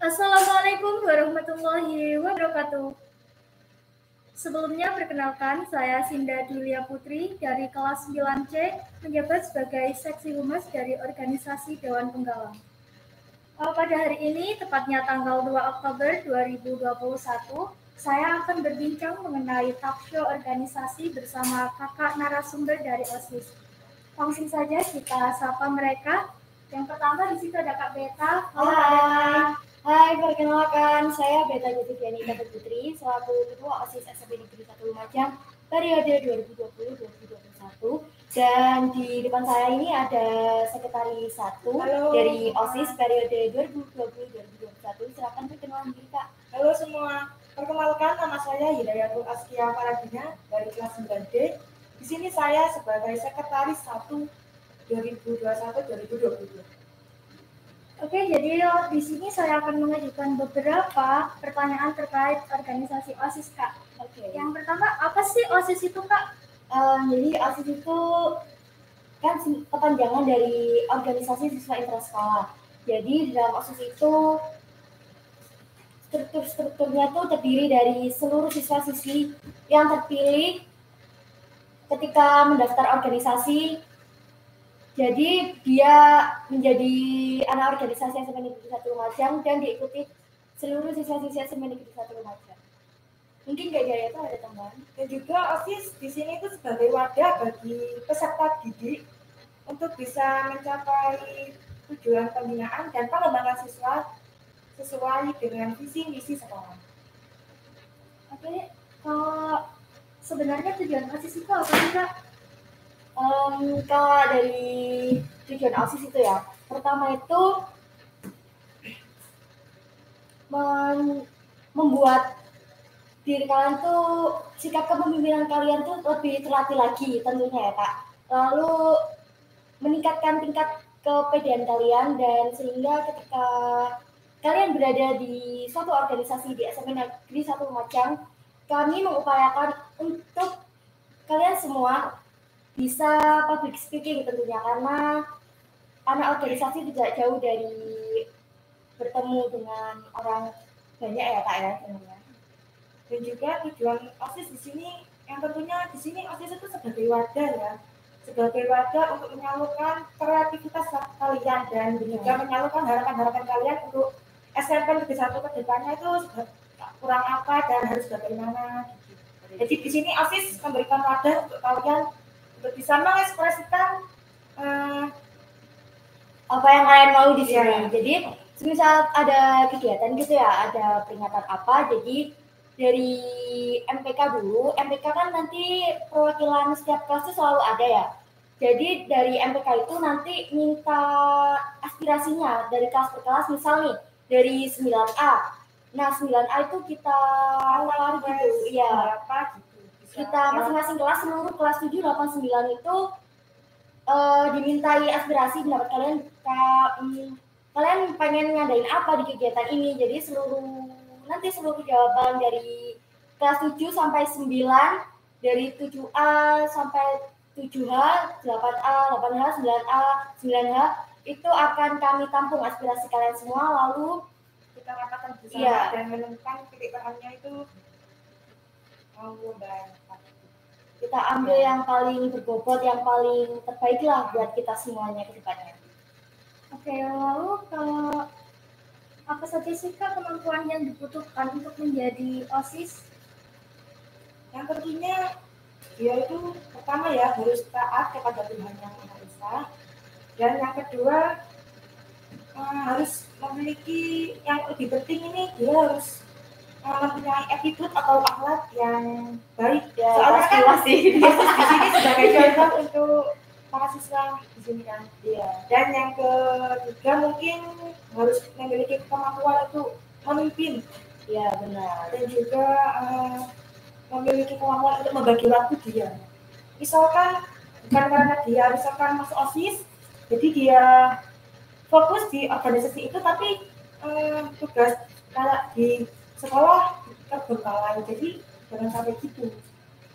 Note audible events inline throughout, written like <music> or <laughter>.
Assalamualaikum warahmatullahi wabarakatuh. Sebelumnya perkenalkan saya Sinda Julia Putri dari kelas 9C menjabat sebagai seksi humas dari organisasi Dewan Penggalang. Uh, pada hari ini, tepatnya tanggal 2 Oktober 2021, saya akan berbincang mengenai talk show organisasi bersama kakak narasumber dari OSIS. Langsung saja kita sapa mereka. Yang pertama di situ ada Kak Beta. Halo Kak Beta. Hai, perkenalkan saya Beta Yutiviani Dapat Putri selaku Ketua OSIS SMP Negeri 1 Lumajang periode 2020-2021 dan di depan saya ini ada sekretaris satu dari OSIS periode 2020-2021 silakan perkenalan diri Kak. Halo semua, perkenalkan nama saya Hidayatul Askia Paradina dari kelas 9D. Di sini saya sebagai sekretaris satu 2021-2022. Oke, jadi di sini saya akan mengajukan beberapa pertanyaan terkait organisasi OSIS, Kak. Oke. Yang pertama, apa sih OSIS itu, Kak? Um, jadi OSIS itu kan kepanjangan dari organisasi siswa intrasekolah. Jadi di dalam OSIS itu struktur-strukturnya itu terdiri dari seluruh siswa-siswi yang terpilih ketika mendaftar organisasi jadi dia menjadi anak organisasi SMP Negeri Satu Lumajang dan diikuti seluruh siswa-siswa SMP Negeri Satu Lumajang. Mungkin gak jaya itu ada tambahan. Dan juga OSIS di sini itu sebagai wadah bagi peserta didik untuk bisa mencapai tujuan pembinaan dan pengembangan siswa sesuai dengan visi misi sekolah. Oke, kalau sebenarnya tujuan OSIS itu apa sih kak? Um, kalau dari tujuan OSIS itu ya, pertama itu mem membuat diri kalian tuh sikap kepemimpinan kalian tuh lebih terlatih lagi tentunya ya kak. Lalu meningkatkan tingkat kepedean kalian dan sehingga ketika kalian berada di suatu organisasi di SMP Negeri Satu Lumajang, kami mengupayakan untuk kalian semua bisa public speaking tentunya karena anak organisasi tidak jauh dari bertemu dengan orang banyak ya kak ya tentunya. Dan juga tujuan osis di sini yang tentunya di sini osis itu sebagai wadah ya sebagai wadah untuk menyalurkan kreativitas kalian dan juga menyalurkan harapan-harapan kalian untuk SMP lebih satu ke depannya itu kurang apa dan harus bagaimana. Jadi di sini OSIS memberikan wadah untuk kalian untuk bisa mengekspresikan uh, apa yang kalian mau di sini. Ya. Jadi misal ada kegiatan gitu ya, ada peringatan apa, jadi dari MPK dulu, MPK kan nanti perwakilan setiap kelas itu selalu ada ya. Jadi dari MPK itu nanti minta aspirasinya dari kelas per kelas, misal nih dari 9A. Nah 9A itu kita lari gitu, iya. Berapa gitu kita masing-masing kelas seluruh kelas 7 8 9 itu uh, dimintai aspirasi pendapat kalian ka, um, kalian pengen ngadain apa di kegiatan ini? Jadi seluruh nanti seluruh jawaban dari kelas 7 sampai 9 dari 7A sampai 7H, 8A, 8H, 9A, 9H itu akan kami tampung aspirasi kalian semua. Lalu kita rapatkan bersama iya. dan menemukan titik terangnya itu kita ambil yang paling berbobot, yang paling terbaik lah buat kita semuanya ke depannya. Oke, lalu kalau apa saja sih kak kemampuan yang dibutuhkan untuk menjadi OSIS? Yang tentunya dia itu pertama ya harus taat kepada Tuhan yang Maha Esa dan yang kedua eh, harus memiliki yang lebih penting ini dia harus mempunyai attitude atau akhlak yang baik ya soalnya kan pasti <laughs> di sini sebagai contoh untuk para siswa di sini kan. Iya. Dan yang ketiga mungkin harus memiliki kemampuan untuk memimpin. Ya benar. Dan juga uh, memiliki kemampuan untuk membagi waktu dia. Misalkan bukan karena dia misalkan masuk osis jadi dia fokus di organisasi itu tapi uh, tugas kalau di sekolah terbengkalai jadi jangan sampai gitu.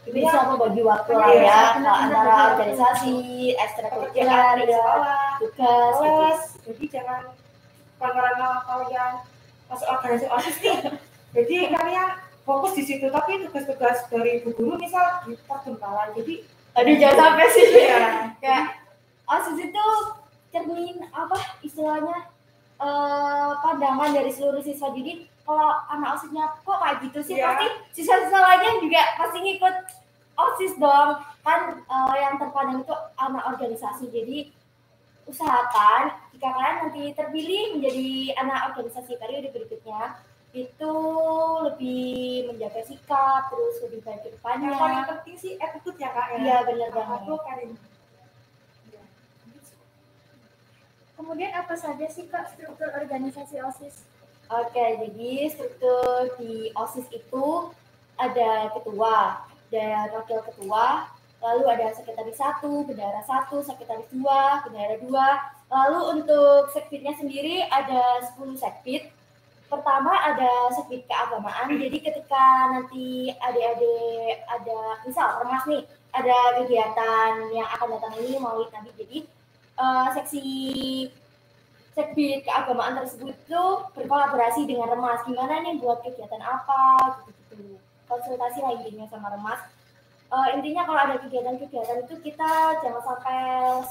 Jadi bisa ya, membagi waktu lah ya, ya antara organisasi ekstrakurikuler tugas gitu. jadi jangan karena kalian masuk organisasi. Osis nih jadi kalian fokus di situ. Tapi tugas-tugas dari ibu guru misal di terbengkalai jadi Aduh jangan sampai sih. ya <laughs> Kayak OSIS itu cermin apa istilahnya eh pandangan dari seluruh siswa. Jadi kalau anak OSISnya kok kayak gitu sih Iya. pasti siswa-siswa lainnya juga pasti ngikut OSIS dong. Kan eh, yang terpandang itu anak organisasi. Jadi usahakan jika kalian nanti terpilih menjadi anak organisasi periode berikutnya itu lebih menjaga sikap terus lebih baik ke depannya. yang paling penting sih attitude ya kak ya Iya benar banget. tuh Karin Iya. Kemudian apa saja sih Kak struktur organisasi OSIS? Oke, jadi struktur di OSIS itu ada ketua dan wakil ketua, lalu ada sekretaris satu, bendahara satu, sekretaris dua, bendahara dua. Lalu untuk sekbidnya sendiri ada 10 sekbid. Pertama ada sekbid keagamaan, jadi ketika nanti adik-adik ada, misal ormas nih, ada kegiatan yang akan datang ini maulid nabi, jadi eh, seksi sekbid keagamaan tersebut itu berkolaborasi dengan remas. Gimana nih buat kegiatan apa? Gitu-gitu. Konsultasi lah intinya sama remas. Eh, intinya kalau ada kegiatan-kegiatan itu kita jangan sampai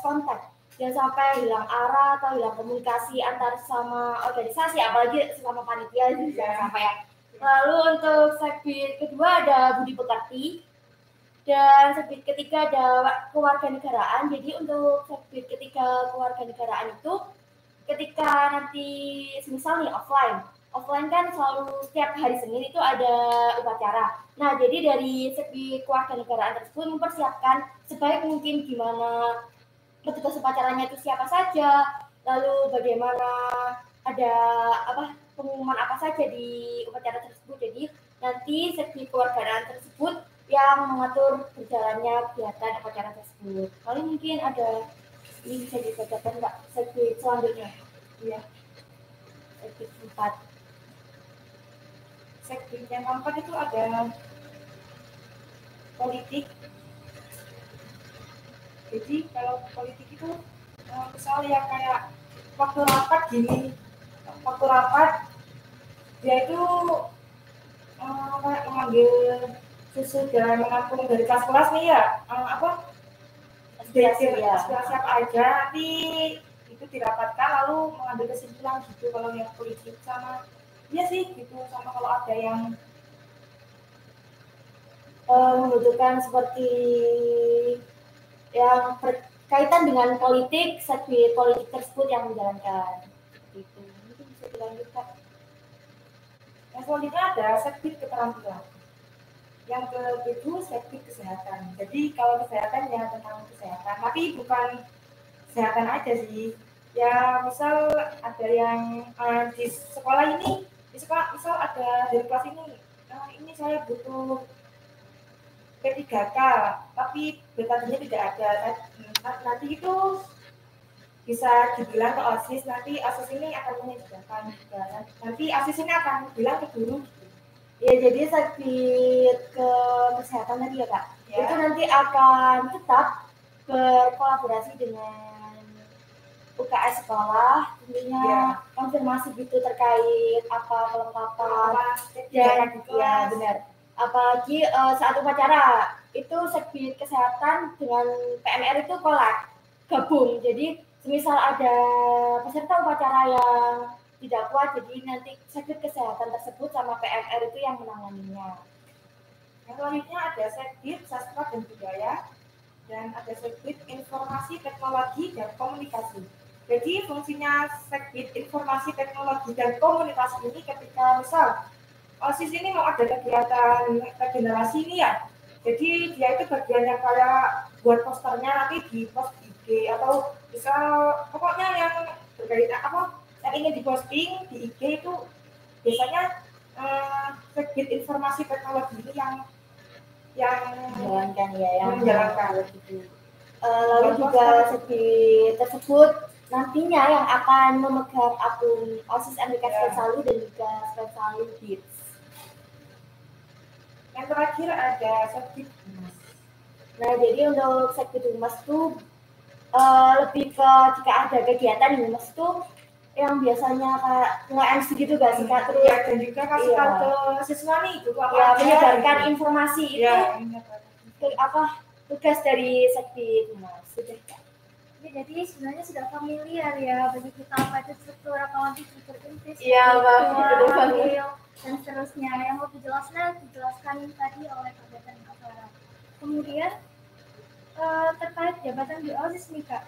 kontak jangan sampai hilang arah atau hilang komunikasi antar sama organisasi apalagi sama panitia itu jangan sampai ya. Lalu untuk sekbid kedua ada budi pekerti dan sekbid ketiga ada kewarganegaraan. Jadi untuk sekbid ketiga kewarganegaraan itu ketika nanti misal nih offline. Offline kan selalu setiap hari Senin itu ada upacara. Nah jadi dari segi kewarganegaraan tersebut mempersiapkan sebaik mungkin gimana petugas upacaranya itu siapa saja lalu bagaimana ada apa pengumuman apa saja di upacara tersebut. Jadi nanti segi kewarganegaraan tersebut yang mengatur berjalannya kegiatan upacara tersebut. Lalu mungkin ada ini bisa dibacakan nggak segi selanjutnya. Iya. segi empat sekbid yang keempat itu ada politik? Jadi kalau politik itu eh, misal ya kayak waktu rapat gini waktu rapat dia itu kayak mengambil susu dan menampung dari kelas-kelas nih ya. Eh, apa Aspirasi, Aspirasi, ya. aspirasi apa aja nanti itu dirapatkan lalu mengambil kesimpulan gitu kalau yang politik sama iya sih gitu sama kalau ada yang eh, membutuhkan seperti yang berkaitan dengan politik segi politik tersebut yang menjalankan. Itu mungkin bisa dilanjutkan. Yang selanjutnya ada sekbid keterampilan yang ketujuh sekbid kesehatan. Jadi kalau kesehatan ya tentang kesehatan. Tapi bukan kesehatan aja sih. Ya misal ada yang eh, di sekolah ini di sekolah misal ada dari kelas ini eh, ini saya butuh P3K tapi betadanya tidak ada. Nah, nanti itu bisa dibilang ke OSIS nanti OSIS ini akan menyediakan nanti OSIS ini akan bilang ke guru gitu. Ya jadi sakit ke kesehatan tadi ya kak Ya. itu nanti akan tetap berkolaborasi dengan UKS sekolah tentunya Ya. konfirmasi gitu terkait apa kelengkapan apa dan ya benar apalagi eh, saat upacara itu sekbid kesehatan dengan PMR itu kolak gabung jadi semisal ada peserta upacara yang tidak kuat jadi nanti sekbid kesehatan tersebut sama PMR itu yang menanganinya Yang selanjutnya ada sekbid sastra dan budaya dan ada sekbid informasi teknologi dan komunikasi. Jadi fungsinya sekbid informasi teknologi dan komunikasi ini ketika misal OSIS ini mau ada kegiatan regenerasi ini ya. Jadi dia itu bagian yang kayak buat posternya nanti di post IG atau misal pokoknya yang berkaitan apa yang ingin diposting di IG itu biasanya sekbid informasi teknologi ini yang yang menjalankan ya yang Menjalankan. gitu. Eh, lalu juga sekbid tersebut nantinya yang akan memegang akun OSIS MBK Ya. Spensalu dan juga Spensalu Kids. yang terakhir ada sekbid humas. Nah, jadi untuk sekbid humas tuh eh, lebih ke jika ada kegiatan di humas tuh yang biasanya kayak nge-MC gitu gak sih kak terus ya dan juga kasih Iya. tahu ke siswa nih itu apa ya menyebarkan gitu. informasi itu ya ke- apa tugas dari sekti humas sudah Kak. Ya, jadi sebenarnya sudah familiar ya bagi kita apa itu struktur accounting, struktur intis, Iya, Betul banget. dan seterusnya. Yang lebih jelasnya dijelaskan tadi oleh Kak Farah. Kemudian eh, terkait jabatan di OSIS nih Kak.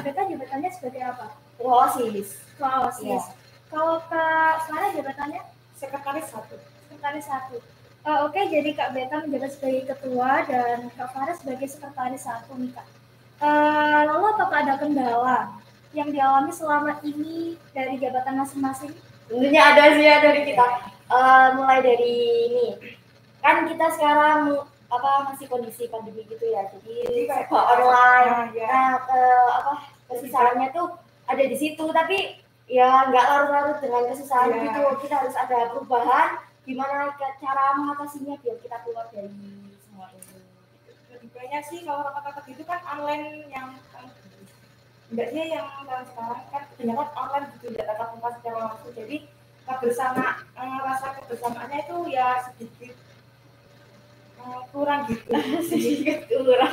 Beta jabatannya sebagai apa? Osis Ketua OSIS. Iya. Kalau Kak Farah jabatannya sekretaris satu sekretaris satu. Eh, Oke, jadi Kak Beta menjabat sebagai ketua dan Kak Farah sebagai sekretaris satu nih Kak. Eh, lalu apakah ada kendala yang dialami selama ini dari jabatan masing-masing? tentunya ada sih ya dari kita Eh, mulai dari ini kan kita sekarang apa masih kondisi pandemi gitu ya jadi serba online Nah, ya. nah ke apa kesusahannya tuh ada di situ tapi ya nggak larut-larut dengan kesusahan Iya. gitu. Kita harus ada perubahan gimana cara mengatasinya biar kita keluar dari semua ini lebih banyak sih kalau rapat-rapat itu kan online yang enggak sih yang sekarang kan kebanyakan online gitu ya tatap muka secara langsung. Jadi kebersama eh, rasa kebersamaannya itu ya sedikit eh, kurang gitu. <laughs> Sedikit kurang.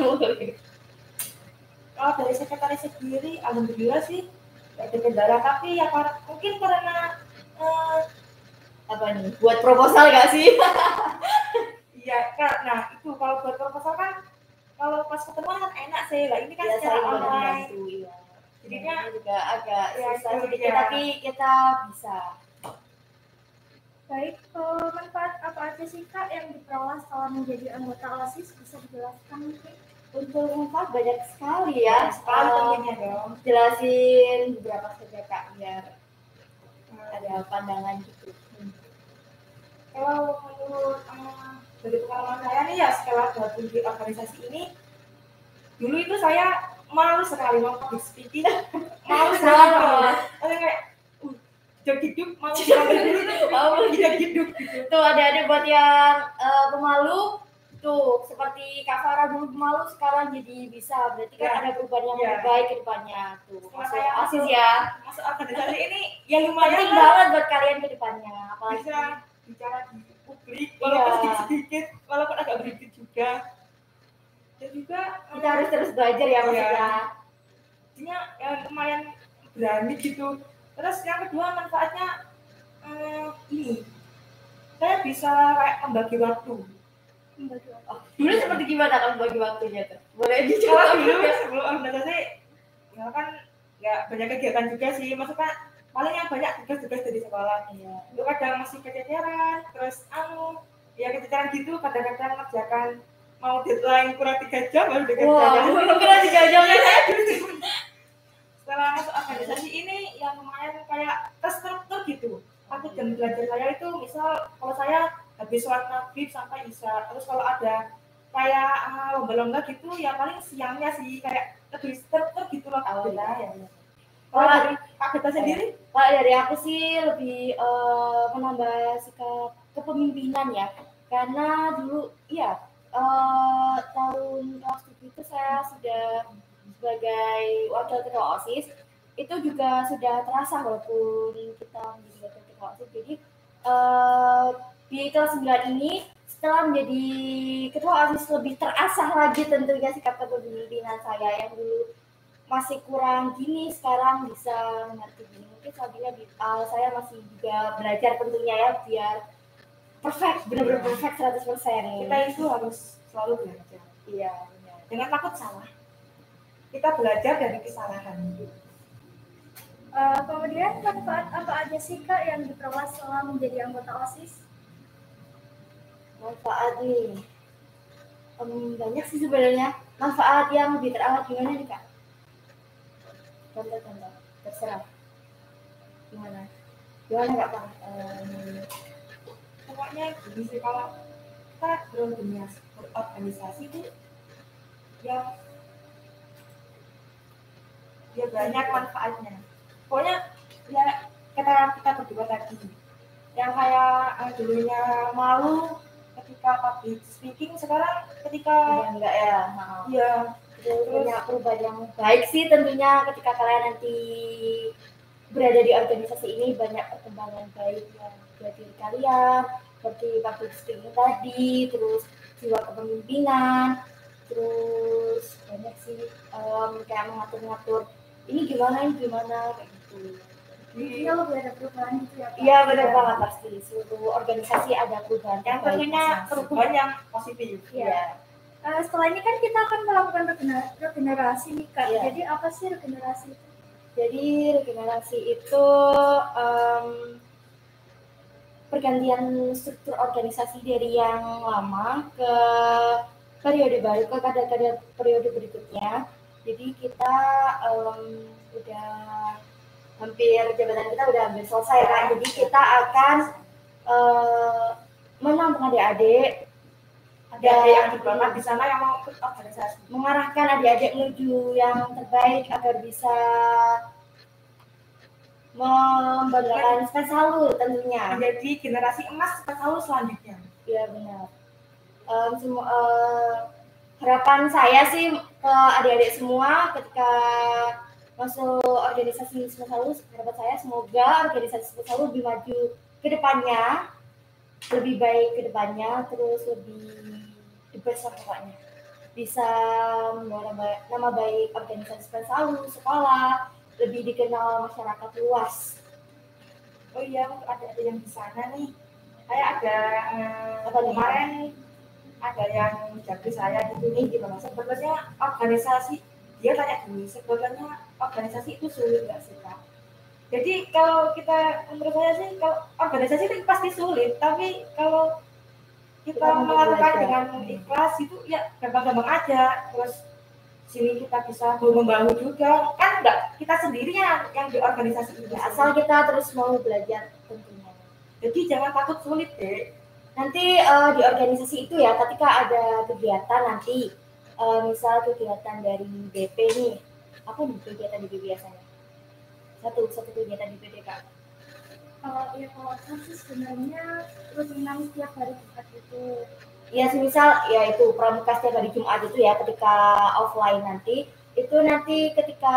Kalau dari sekretaris sendiri alhamdulillah sih ada kendala tapi ya kar- mungkin karena eh, apa nih buat proposal gak sih <laughs> Iya, Kak. Nah, itu kalau buat proposal kan kalau pas ketemuan kan enak sih. Lah ini kan ya secara online. iya Jadinya juga agak Ya, susah sedikit dia. tapi kita bisa Baik, eh, manfaat apa aja sih Kak yang diperoleh setelah menjadi anggota OSIS? Bisa dijelaskan mungkin? Untuk manfaat banyak sekali ya sekali Eh, tentunya dong. jelasin beberapa saja kak biar Nah, ada pandangan gitu Kalau menurut eh, dari pengalaman saya nih ya setelah gabung di organisasi ini, dulu itu saya malu sekali mau public speaking, malu sekali. Saya kayak, uh, jam hidup mau sampai dulu Oh, hidup gitu. tuh ada ada buat yang eh, pemalu tuh seperti kak Farah dulu pemalu sekarang jadi bisa. Berarti kan Ya. ada perubahan yang Ya. lebih baik ke depannya. Tuh masuk saya asis ya. Masuk organisasi ini <laughs> ya lumayan penting lah. banget buat kalian ke depannya apalagi bisa bicara di publik walaupun Iya. <laughs> sedikit sedikit walaupun agak berisik juga. Dan juga kita harus terus belajar ya maksudnya artinya ya, lumayan berani gitu. Terus yang kedua manfaatnya eh, ini. Saya bisa kayak Membagi waktu. Oh, dulu seperti gimana kan bagi waktunya tuh? Boleh dicoba dulu sebelum organisasi ya kan nggak banyak kegiatan juga sih. Maksudnya paling yang banyak tugas-tugas dari sekolah Iya. itu kadang masih kececeran terus anu ya kececeran gitu kadang-kadang mengerjakan mau deadline kurang tiga jam baru dikerjakan. <laughs> Kira tiga jam ya? Saya. setelah masuk organisasi ini yang lumayan kayak terstruktur gitu. Aku jam belajar saya itu misal kalau saya habis sholat maghrib sampai isya terus kalau ada kayak ah, lomba-lomba gitu ya paling siangnya sih kayak lebih terstruktur gitu loh Oh, Kak Beta. iya. kalau Kalau- dari Kak Beta sendiri Kalau dari aku sih lebih eh, menambah sikap kepemimpinan ya, karena dulu iya eh, tahun kelas tujuh itu saya sudah sebagai wakil ketua osis itu juga sudah terasa walaupun kita menjadi wakil ketua osis. Jadi eh, di kelas 9 ini setelah menjadi ketua osis lebih terasah lagi tentunya sikap kepemimpinan saya yang dulu masih kurang gini sekarang bisa mengerti gini. Mungkin selanjutnya di, uh, saya masih juga belajar tentunya ya biar perfect benar-benar perfect 100% kita itu harus selalu belajar. Iya benar. jangan takut salah. Kita belajar dari kesalahan. Eh, kemudian manfaat apa aja sih Kak yang diperoleh setelah menjadi anggota OSIS? Manfaat nih Em, banyak sih sebenarnya. Manfaat yang lebih terawat gimana nih kak? Contoh-contoh terserah. Gimana? Gimana kak Pang? Em, pokoknya gini sih kalau kita berorganisasi, berorganisasi itu yang ya banyak manfaatnya. Pokoknya ya kata kita berdua tadi. Yang kayak eh, dulunya malu ketika public speaking sekarang ketika udah enggak ya. Ya itu punya perubahan yang baik sih tentunya ketika kalian nanti berada di organisasi ini banyak perkembangan baik yang buat diri kalian seperti public speaking tadi terus jiwa kepemimpinan terus banyak sih em, kayak mengatur-ngatur ini gimana ini gimana kayak gitu Ada perubahan ya iya benar banget pasti seluruh organisasi ada perubahan yang masing-masing. perubahan yang positif Iya. Eh, setelah ini kan kita akan melakukan regener- regenerasi nih Kak. Iya. Jadi apa sih regenerasi itu? Jadi regenerasi itu em, pergantian struktur organisasi dari yang lama ke periode baru ke kada-kada periode berikutnya. Jadi kita em, udah hampir jabatan kita udah hampir selesai kan. Jadi kita akan eh, menampung adik-adik ada yang di bawah di sana yang mau ikut organisasi mengarahkan adik-adik menuju yang terbaik agar bisa membanggakan Spesalu tentunya. menjadi generasi emas tahun selanjutnya Iya benar. Em, semua eh, harapan saya sih ke adik-adik semua ketika masuk organisasi Spesalu, harapan saya semoga organisasi Spesalu lebih maju ke depannya, lebih baik ke depannya, terus lebih the best lah pokoknya. Bisa membawa nama, baik organisasi Spesalu, sekolah, lebih dikenal masyarakat luas. oh iya ada ada yang di sana nih kayak ada eh, Apa kemarin ada yang jaga saya gitu nih gimana sebenarnya organisasi dia tanya dulu sebenarnya organisasi itu sulit nggak sih kak? Jadi kalau kita menurut saya sih kalau organisasi itu pasti sulit tapi kalau kita Kita melakukan dengan ikhlas itu ya gampang-gampang aja. Terus sini kita bisa membangun juga. Kan enggak kita sendirinya yang di organisasi ini. Ya, asal kita terus mau belajar tentunya. jadi jangan takut sulit deh Nanti eh, di organisasi itu ya, ketika ada kegiatan nanti, eh, misal kegiatan dari BP nih, apa nih kegiatan di BP biasanya? Satu, satu kegiatan di BP kak. Kalau ya kalau aku sih sebenarnya rutinan setiap hari Jumat itu. Ya, semisal ya itu pramuka setiap hari Jumat itu ya, ketika offline nanti, itu nanti ketika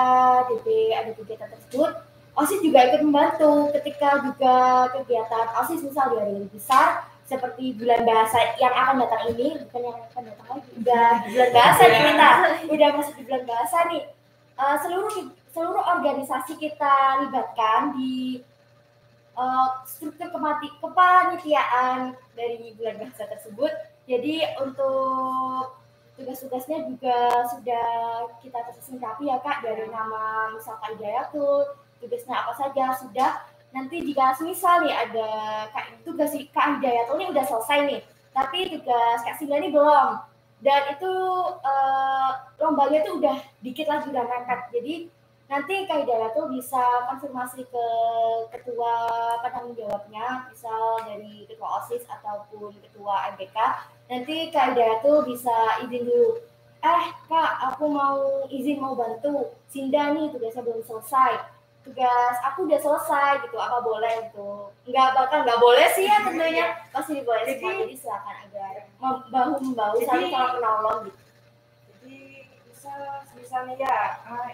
DP ada kegiatan tersebut, OSIS juga ikut membantu ketika juga kegiatan OSIS misal di hari besar, seperti bulan bahasa yang akan datang ini, bukan yang akan datang lagi, udah bulan bahasa nih kita, udah masuk di bulan bahasa nih. Eh, seluruh seluruh organisasi kita libatkan di eh, struktur kemati kepanitiaan dari bulan bahasa tersebut. Jadi untuk tugas-tugasnya juga sudah kita tersusun rapi ya kak dari nama misal Kak Hidayatul, tugasnya apa saja sudah. Nanti jika semisal nih ada kak tugas Kak Hidayatul ini udah selesai nih, tapi tugas Kak Singa ini belum. Dan itu eh, lombanya itu udah dikit lagi udah mepet. Jadi nanti Kak Hidayatul bisa konfirmasi ke ketua penanggung jawabnya, misal dari ketua OSIS ataupun ketua MPK nanti Kak Hidayatul bisa izin dulu. Eh Kak, aku mau izin mau bantu. Sinda nih tugasnya belum selesai. Tugas aku udah selesai gitu, apa boleh gitu. Nggak bakal nggak boleh sih ya tentunya. Pasti boleh semua. Jadi- Jadi silakan agar membahu membahu Jadi- saling tolong menolong gitu. jadi misal misalnya ya ah,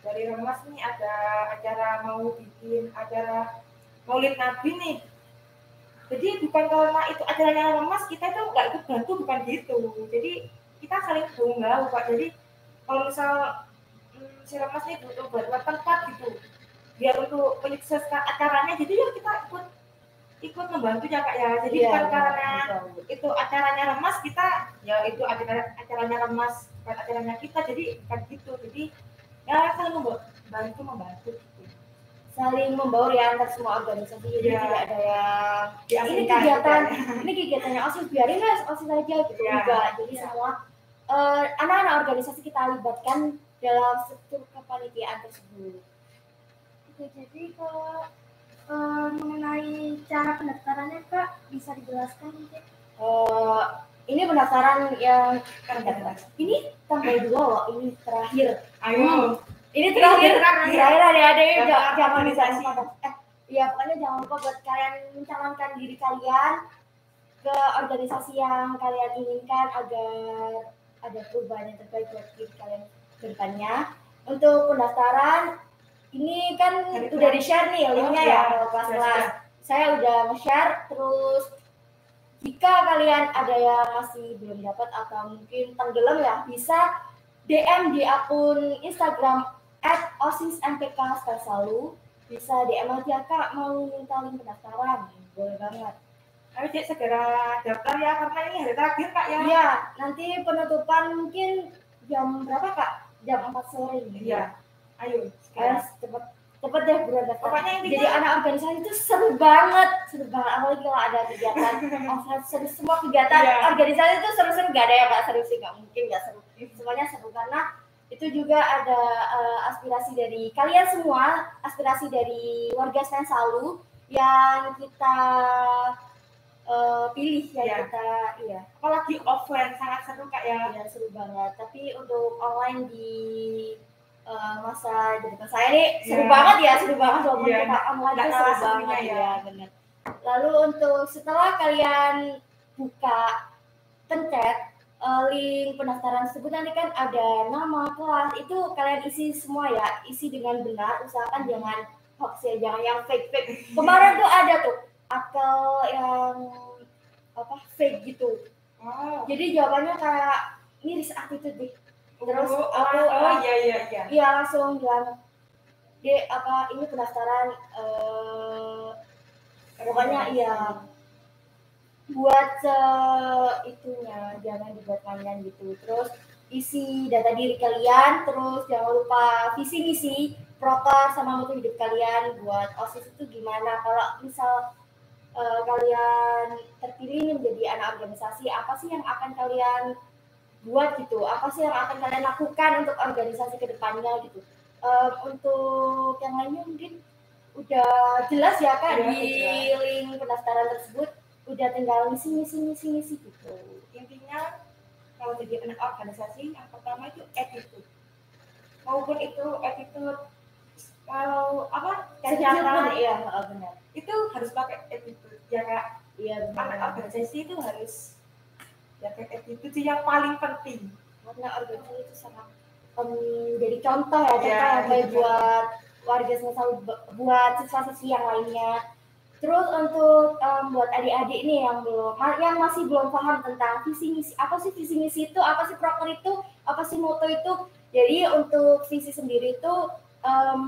dari Remas nih ada acara mau bikin acara Maulid Nabi nih jadi bukan karena itu acaranya Remas kita itu nggak ikut bantu bukan gitu jadi kita saling tunggal pak jadi kalau misal hmm, si Remas nih butuh bantuan tempat gitu biar untuk menyukseskan acaranya jadi ya kita ikut ikut membantunya kak ya jadi Iya, bukan benar, karena betul. itu acaranya remas kita ya itu acara acaranya remas bukan acaranya kita jadi bukan gitu jadi ya saling membantu membantu gitu. saling membaur ya antar semua organisasi jadi Iya. tidak ada yang ini Diasingkan kegiatan ya. ini kegiatannya osis biarin lah osis aja gitu Iya. enggak jadi Iya. semua eh, anak-anak organisasi kita libatkan dalam struktur kepanitiaan tersebut Oke, jadi kalau eh, mengenai cara pendaftarannya Kak bisa dijelaskan mungkin? Eh, ini pendaftaran yang ini tanggal dua loh ini terakhir. Ayo. Ini terakhir. terakhir. terakhir ada ada Daftar jangan organisasi. eh ya pokoknya jangan lupa buat kalian mencalonkan diri kalian ke organisasi yang kalian inginkan agar ada perubahan yang terbaik buat diri kalian ke depannya. Untuk pendaftaran ini kan Dari udah di share nih linknya Oh, ya iya. ke kelas-kelas. Sudah, Saya udah nge-share terus jika kalian ada yang masih belum dapat atau mungkin tenggelam ya bisa DM di akun Instagram at selalu bisa DM aja kak mau minta link pendaftaran boleh banget Ayo Dek segera daftar ya karena ini hari terakhir kak ya. Iya, nanti penutupan mungkin jam berapa kak? Jam 4 sore. Iya. Ayo. Segera. cepet cepet deh daftar. Pokoknya intinya- Jadi anak organisasi itu seru banget, seru banget. Apalagi kalau ada kegiatan, <laughs> seru semua kegiatan Iya. organisasi itu seru-seru. Gak ada yang gak seru sih, gak mungkin gak seru. Semuanya seru karena itu juga ada eh, aspirasi dari kalian semua, aspirasi dari warga Sensalu yang kita eh, pilih ya Iya. kita iya Apalagi offline sangat seru kak ya. Ya seru banget. Tapi untuk online di eh, masa depan saya nih seru Iya. banget ya, seru banget walaupun Iya, kita online kalah seru banget ya. ya, benar. Lalu untuk setelah kalian buka pencet eh, link pendaftaran tersebut nanti kan ada nama kelas itu kalian isi semua ya, isi dengan benar. Usahakan jangan hoax ya, jangan yang fake fake. <laughs> Kemarin tuh ada tuh akal yang apa fake gitu Oh. jadi jawabannya kayak miris attitude deh terus oh, aku oh, ah, iya iya iya. iya langsung bilang dek apa ini pendaftaran eh pokoknya iya buat se itunya jangan dibuat kalian gitu terus isi data diri kalian terus jangan lupa visi misi proker sama moto hidup kalian buat osis itu gimana kalau misal eh, kalian terpilih menjadi anak organisasi apa sih yang akan kalian buat gitu. Apa sih yang akan kalian lakukan untuk organisasi ke depannya gitu? Em, untuk yang lainnya mungkin udah jelas ya kak Iya, di link pendaftaran tersebut udah tinggal ngisi ngisi ngisi ngisi gitu. Intinya kalau jadi anak organisasi yang pertama itu attitude. Maupun itu attitude kalau apa iya heeh, benar. itu harus pakai attitude. Ya kak? Iya anak organisasi itu harus ya kayak attitude sih yang paling penting karena organisasi itu sangat em, jadi contoh ya contoh Iya, yang baik iya. buat warga semesta buat siswa-siswi yang lainnya terus untuk em, buat adik-adik nih yang belum yang masih belum paham tentang visi misi apa sih visi misi itu apa sih proker itu apa sih moto itu jadi untuk visi sendiri itu em,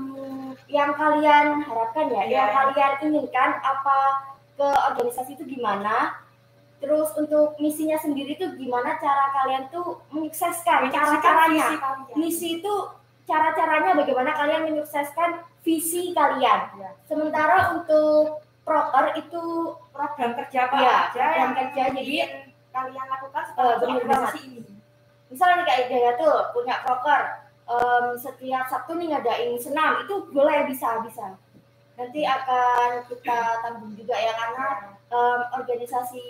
yang kalian harapkan ya Iya. yang kalian inginkan apa ke organisasi itu gimana terus untuk misinya sendiri tuh gimana cara kalian tuh menyukseskan cara-caranya? Misi itu cara-caranya bagaimana kalian menyukseskan visi kalian. Ya. Sementara untuk proker itu program kerja apa ya aja program yang kerja jadi kalian lakukan Eh, setelah bener organisasi ini? Misalnya nih kayak Hidayah tuh punya proker em, setiap Sabtu nih ngadain senam itu boleh bisa bisa nanti akan kita tanggung juga ya karena em, organisasi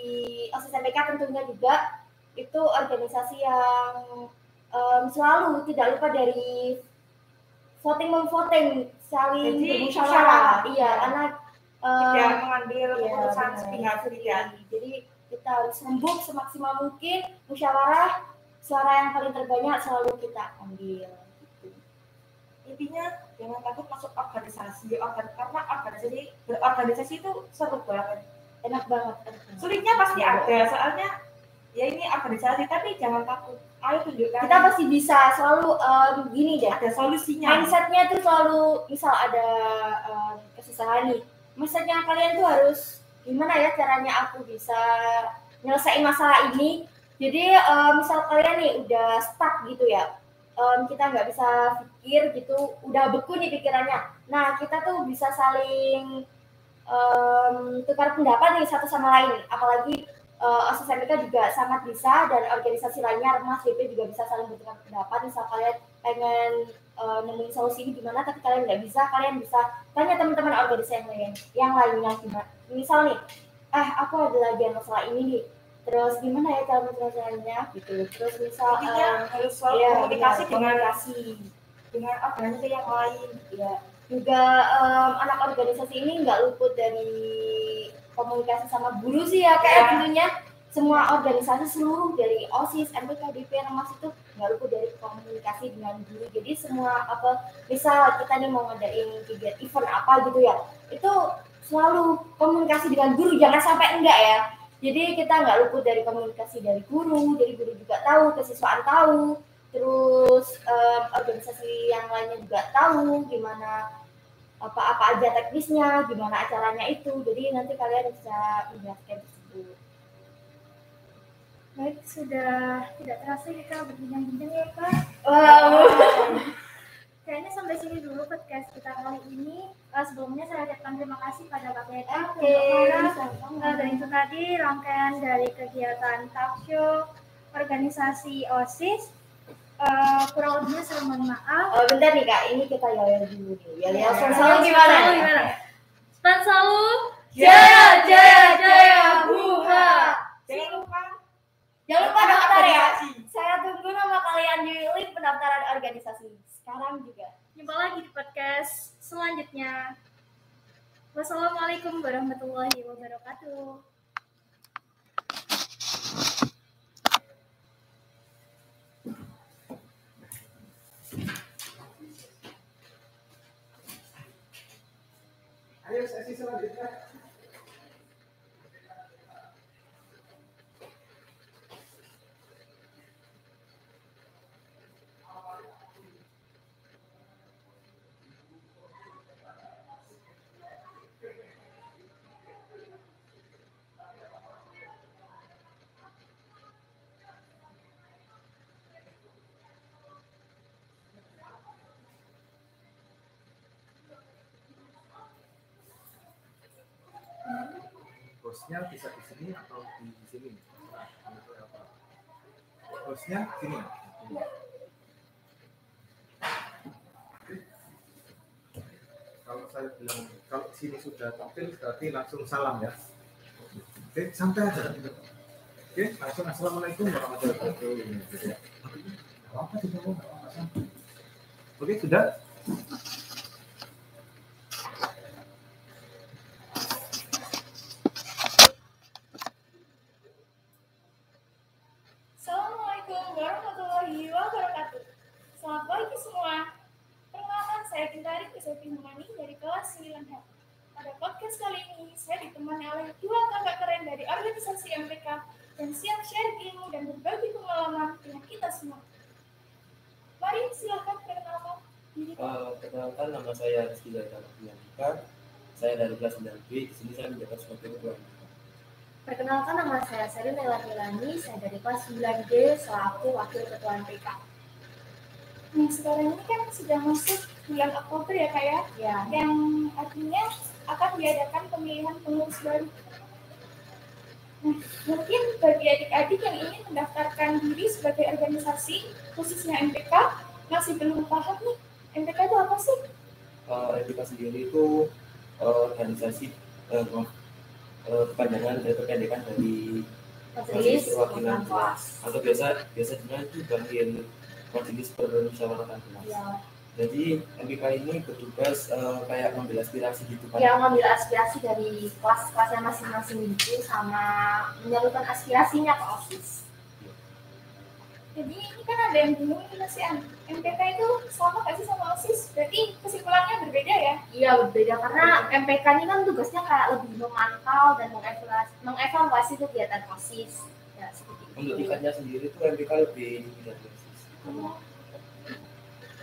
OSIS MPK tentunya juga itu organisasi yang em, selalu tidak lupa dari voting memvoting saling bermusyawarah musyawarah. iya karena em, tidak mengambil Iya, keputusan sepihak tidak jadi kita harus rembuk semaksimal mungkin musyawarah suara yang paling terbanyak selalu kita ambil gitu. intinya jangan takut masuk organisasi organ karena organisasi berorganisasi itu seru banget enak banget. Sulitnya pasti ada soalnya ya ini organisasi tapi jangan takut. Ayo tunjukkan. Kita pasti bisa selalu em, gini deh. Ada solusinya. Mindsetnya tuh selalu misal ada em, kesusahan nih. Mindsetnya kalian tuh harus gimana ya caranya aku bisa nyelesain masalah ini? Jadi em, misal kalian nih udah stuck gitu ya em, kita nggak bisa pikir gitu udah beku nih pikirannya. Nah kita tuh bisa saling em, tukar pendapat nih satu sama lain apalagi uh, OSIS MPK juga sangat bisa dan organisasi lainnya Mas BP juga bisa saling bertukar pendapat. Misal kalian pengen uh, nemuin solusi ini gimana tapi kalian nggak bisa kalian bisa tanya teman-teman organisasi yang lain yang lainnya gimana. Misal nih eh aku ada lagi yang masalah ini nih. Terus gimana ya cara menyelesaikannya? Gitu. Terus misal intinya em, harus selalu iya, komunikasi benar, dengan komunikasi. dengan organisasi yang lain. Ya juga em, anak organisasi ini nggak luput dari komunikasi sama guru sih ya kayak Ya. tentunya semua organisasi seluruh dari osis MPK DP mas itu nggak luput dari komunikasi dengan guru. Jadi semua apa misal kita nih mau ngadain kegiatan event apa gitu ya itu selalu komunikasi dengan guru jangan sampai enggak ya. Jadi kita nggak luput dari komunikasi dari guru jadi guru juga tahu kesiswaan tahu. Terus um, organisasi yang lainnya juga tahu gimana apa-apa aja teknisnya gimana acaranya itu jadi nanti kalian bisa menjelaskan tersebut Baik, sudah tidak terasa kita berbincang-bincang ya Kak. wow Kayaknya sampai sini dulu podcast kita kali ini. Eh, sebelumnya saya ucapkan terima kasih pada Kak Beta oke Nah, dan itu tadi rangkaian dari kegiatan talk show organisasi OSIS. Eh, kurang lebihnya saya mohon maaf. Oh, bentar nih kak, ini kita yel dulu nih. Yel Ya, selalu gimana? Selalu gimana? Span selalu. Jaya jaya jaya buha. Jangan lupa Jangan lupa daftar ya. Saya tunggu nama kalian di link pendaftaran organisasi. Sekarang juga. Jumpa lagi di podcast selanjutnya. Wassalamualaikum warahmatullahi wabarakatuh. Ayo sesi selanjutnya. Hostnya bisa di sini atau di sini? Apa? Hostnya sini. Kalau saya bilang kalau sini sudah tampil berarti langsung salam ya. Oke, santai aja. Oke, langsung assalamualaikum warahmatullahi wabarakatuh. Oke, sudah. Assalamualaikum warahmatullahi wabarakatuh. Selamat pagi semua. Perkenalkan saya Kintari Kusepi Humani dari kelas 9H. Pada podcast kali ini, saya ditemani oleh dua kakak keren dari organisasi MPK dan siap share ilmu dan berbagi pengalaman dengan kita semua. Mari silahkan perkenalkan diri. Eh, perkenalkan nama saya Rizky Zainal Abdullah Saya dari kelas 9B. Di sini saya menjabat sebagai ketua. Perkenalkan nama saya Sari Nela Hilani, saya dari kelas 9G selaku wakil ketua MPK. Nah, sekarang ini kan sudah masuk bulan Oktober ya kak ya, Ya, yang artinya akan diadakan pemilihan pengurus baru. Nah, mungkin bagi adik-adik yang ingin mendaftarkan diri sebagai organisasi, khususnya MPK, masih belum paham nih, MPK itu apa sih? Eh, MPK sendiri itu eh, organisasi eh, maaf, eh, kepanjangan dari perpendekan dari majelis perwakilan kelas. atau biasa biasanya itu dipanggil majelis permusyawaratan kelas. Ya, Jadi MPK ini bertugas eh, kayak mengambil aspirasi gitu kan. yang mengambil aspirasi dari kelas-kelasnya masing-masing itu sama menyalurkan aspirasinya ke OSIS. Jadi ini kan ada yang bingung nih Mas Ian. MPK itu sama nggak sih sama OSIS? Berarti kesimpulannya berbeda ya? Iya berbeda karena MPK ini kan tugasnya kayak lebih memantau dan mengevaluasi, mengevaluasi kegiatan OSIS. Ya seperti Untuk itu. tingkatnya sendiri itu MPK lebih dari OSIS.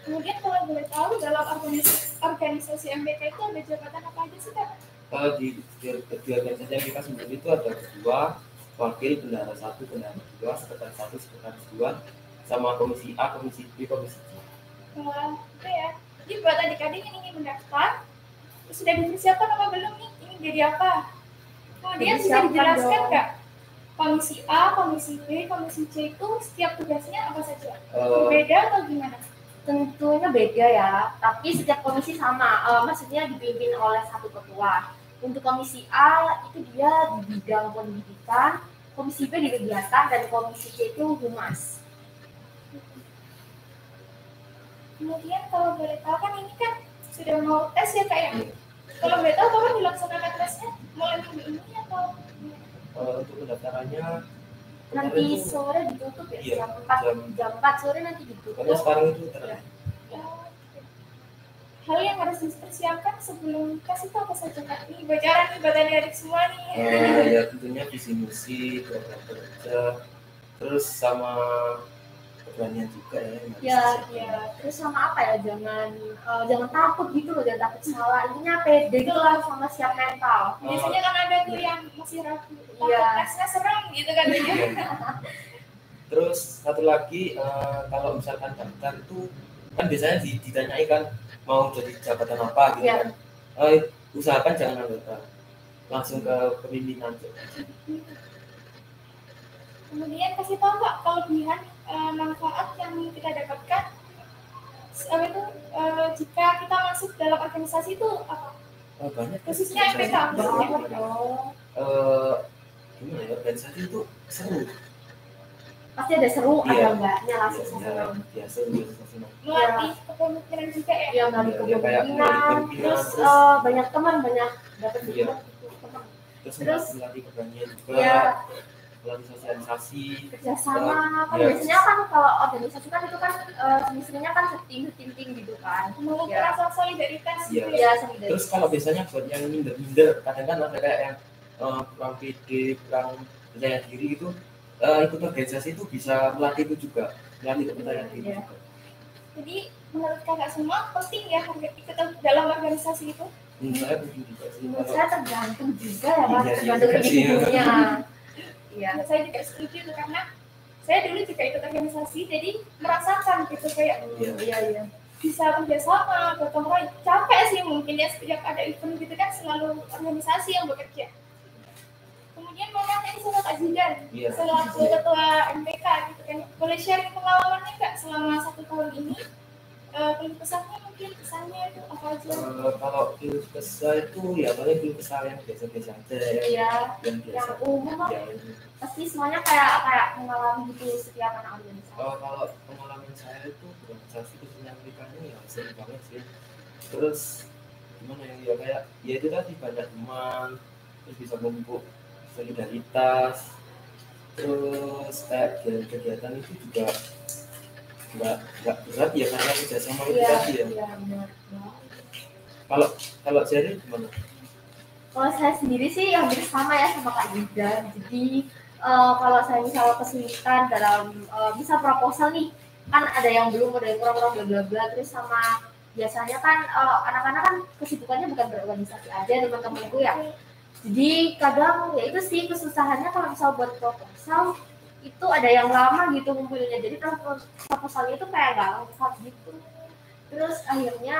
Kemudian kalau boleh tahu dalam organisasi, organisasi MPK itu ada jabatan apa aja sih kak? Kalau di, di, di organisasi MPK sendiri itu ada ketua, wakil, bendahara satu, bendahara dua, sekretaris satu, sekretaris dua, sama komisi A, komisi B, komisi C. Wah, itu ya. Jadi buat adik-adik yang ingin mendaftar, sudah dipersiapkan apa belum nih? Ini jadi apa? Kemudian bisa Dipersiapkan dijelaskan nggak? Komisi A, komisi B, komisi C itu setiap tugasnya apa saja? Eh, Berbeda atau gimana? Tentunya beda ya, tapi setiap komisi sama, eh, maksudnya dipimpin oleh satu ketua. Untuk komisi A itu dia di bidang pendidikan, komisi B di kegiatan, dan komisi C itu humas. Kemudian kalau boleh tahu kan ini kan sudah mau tes ya kak ya? Kalau boleh tahu kapan dilaksanakan tesnya? Mulai minggu ini atau? eh, untuk pendaftarannya nanti sore ditutup ya Iya, jam 4 jam- jam 4 sore nanti ditutup Karena sekarang itu ter- Hal yang harus dipersiapkan sebelum kasih tahu apa saja kak? Ini bocoran nih buat adik-adik semua nih. Eh, ya tentunya visi misi program kerja terus sama keberanian juga ya ya ya terus sama apa ya jangan eh, jangan takut gitu loh jangan takut salah intinya pede gitu lah sama siap mental Biasanya kan ada tuh yang masih ragu. Iya. tesnya serem gitu kan. Iya. <laughs> terus satu lagi eh, kalau misalkan daftar itu kan biasanya di- ditanyai kan mau jadi jabatan apa gitu Iya. kan. Eh, usahakan jangan anggota. Langsung ke pemimpinan. Kemudian kasih tahu kak kelebihan eh, manfaat yang kita dapatkan? Apa itu eh, jika kita masuk dalam organisasi itu apa? Eh, banyak. Khususnya MPK, khususnya dong Eh, gimana ya organisasi itu seru pasti ada seru Iya. ada enggaknya lah ya, susah ya, senang ya seru ya, senang. Melatih kepemimpinan juga ya. Iya, iya, kayak kepemimpinan terus eh, banyak teman banyak dapat Iya. teman terus, Terus- melatih keberanian juga ya melatih sosialisasi kerjasama kan Iya. biasanya kan kalau organisasi kan itu kan eh, semisalnya kan setim setim tim gitu kan Mengukur Iya. rasa solidaritas Iya. gitu ya. ya solidaritas terus kalau biasanya buat yang minder-minder kadang kan ada kayak yang eh, kurang pede kurang percaya diri gitu eh, ikut organisasi itu bisa melatih itu juga melatih kepercayaan diri juga. Jadi menurut kakak semua penting ya ikut dalam organisasi itu. menurut saya penting juga sih. Menurut saya tergantung juga ya mas Iya, tergantung <laughs> iya, iya. individunya iya. Nah, saya juga setuju tuh karena saya dulu juga ikut organisasi jadi merasakan gitu kayak Iya. iya iya. Bisa kerjasama gotong royong. Capek sih mungkin ya setiap ada event gitu kan selalu organisasi yang bekerja kemudian nih sama Kak Zidan iya. Selaku ketua MPK gitu kan. Boleh sharing pengalamannya nggak selama satu tahun ini? Eh keluh kesahnya mungkin kesannya itu apa aja? Eh, kalau keluh kesah itu ya paling keluh kesah yang biasa-biasa aja. Ya iya. Yang biasa. yang umum. Ya pasti semuanya kayak kayak mengalami gitu setiap anak organisasi Oh, kalau pengalaman saya itu organisasi khususnya ini ya seru banget sih. Terus gimana ya, ya kayak ya itu tadi banyak teman, terus bisa memupuk solidaritas, terus kayak kegiatan itu juga nggak nggak berat ya karena kerjasama itu iya tadi ya. iya benar Kalau kalau saya gimana? kalau saya sendiri sih hampir sama ya sama Kak Yuda. Jadi eh, kalau saya misalnya kesulitan dalam eh, bisa proposal nih, kan ada yang belum, ada yang kurang-kurang bla bla bla. Terus sama biasanya kan eh, anak-anak kan kesibukannya bukan berorganisasi aja teman-temanku ya. Jadi kadang ya itu sih kesusahannya kalau misal buat proposal itu ada yang lama gitu ngumpulnya. Jadi propos- proposalnya itu kayak nggak lengkap gitu. Terus akhirnya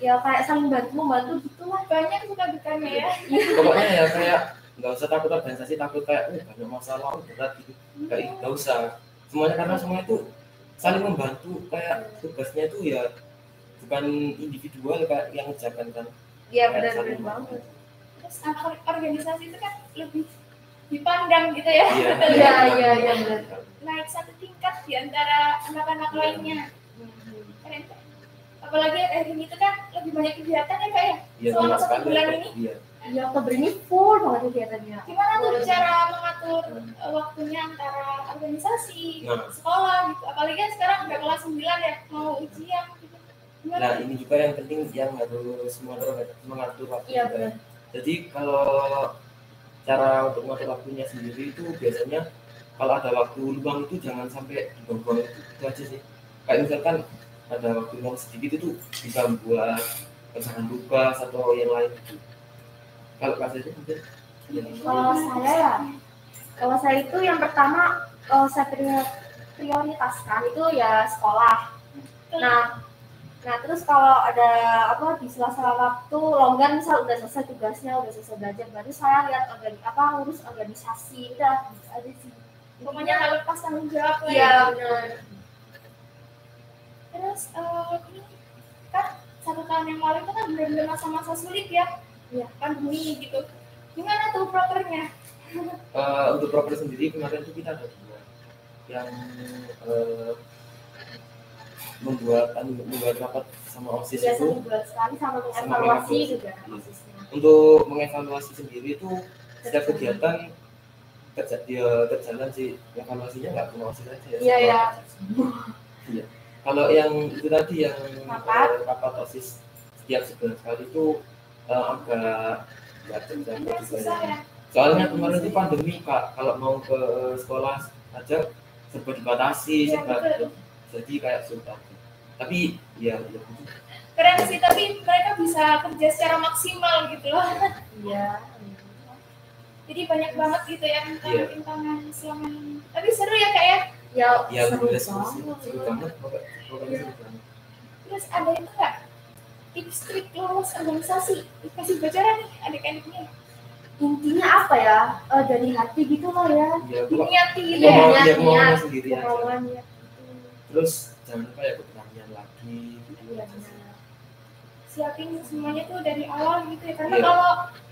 ya kayak saling bantu membantu gitu lah. banyak suka dukanya ya Pokoknya ya kayak nggak usah takut organisasi, takut kayak oh, banyak masalah, berat gitu. Kayak nggak usah. Semuanya karena semua itu saling membantu kayak tugasnya itu ya bukan individual kayak yang ngerjakan kan Iya Kayak benar saling benar banget. Anak organisasi itu kan lebih dipandang gitu ya <laughs> Iya, Iya iya iya benar. naik satu tingkat di antara anak-anak lainnya keren apalagi akhir ini itu kan lebih banyak kegiatan ya kak ya Iya Selama satu sekali. bulan ini? Iya. Iya Oktober ini full banget kegiatannya. gimana tuh cara mengatur eh, waktunya antara organisasi Nah. sekolah gitu apalagi kan sekarang udah kelas 9 ya mau ujian gitu Nah ini juga yang penting yang harus mengatur mengatur waktu Iya juga. benar. Jadi kalau cara untuk mengatur waktunya sendiri itu biasanya kalau ada waktu luang itu jangan sampai dibuang-buang itu, itu aja sih. Kayak misalkan ada waktu luang sedikit itu bisa buat pecahan tugas atau yang lain gitu. Kalau itu mungkin ya, Kalau saya ya, kalau saya itu yang pertama eh, saya prior- prioritaskan itu ya sekolah. Nah, nah terus kalau ada apa di sela-sela waktu longgar misal udah selesai tugasnya udah selesai belajar baru saya lihat organi apa ngurus organisasi udah aja sih. pokoknya nggak lepas tanggung jawab lah Iya ya. benar. terus eh, ini kan satu tahun yang lalu itu kan benar-benar masa-masa sulit ya Iya. pandemi gitu gimana tuh prokernya <laughs> Eh, untuk proper sendiri kemarin itu kita ada dua yang eh, membuat anu, membuat rapat sama osis Biasa itu dibuat sekali sama mengevaluasi juga Iya. prosesnya. untuk mengevaluasi sendiri itu setiap kegiatan kerja dia terjalan sih evaluasinya nggak kena osis aja ya Iya, iya. kerja. Iya. kalau yang itu tadi yang Rapat. eh, rapat osis setiap sebulan sekali itu eh, agak nggak terjaga Iya, juga ya. ya. soalnya kemarin itu pandemi kak kalau mau ke sekolah aja serba dibatasi Iya, serba betul. jadi kayak aja tapi ya ya Keren sih, tapi mereka bisa kerja secara maksimal gitu loh. <laughs> Iya. Jadi banyak banget gitu yang Iya. rintangan selama ini. Tapi seru ya kak ya. Ya, ya seru seru banget. seru banget Terus ada itu nggak tips trik lolos organisasi? Dikasih bocoran nih adik-adiknya. Intinya apa ya? Eh, dari hati gitu loh ya. ya gitu Iya, ya. mau niat, dia mau niat. sendiri aja Kemauannya. terus jangan lupa ya Siapin semuanya tuh dari awal gitu ya. Karena Iya. kalau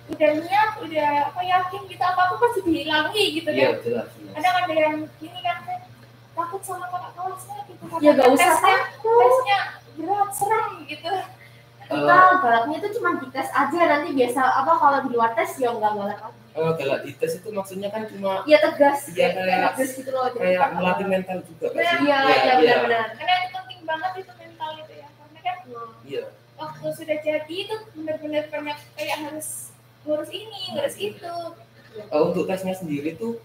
udah niat, udah apa yakin kita apa-apa pasti dihilangi gitu iya kan. jelas jelas Kadang ada yang gini kan kayak, takut sama kakak kelasnya gitu. Ya gak usah tesnya, takut. tesnya berat, serem gitu. Kita galaknya itu cuma dites aja nanti biasa apa kalau di luar tes ya nggak galak lagi. Eh, galak di tes itu maksudnya kan cuma Iya tegas. Iya, kayak- tegas gitu loh. Jadi kayak kita- melatih mental juga kan sih? Iya, iya benar-benar. Karena itu penting banget itu mental itu ya. Karena kan iya waktu sudah jadi itu benar-benar banyak kayak harus ngurus ini, ngurus itu. Untuk tesnya sendiri tuh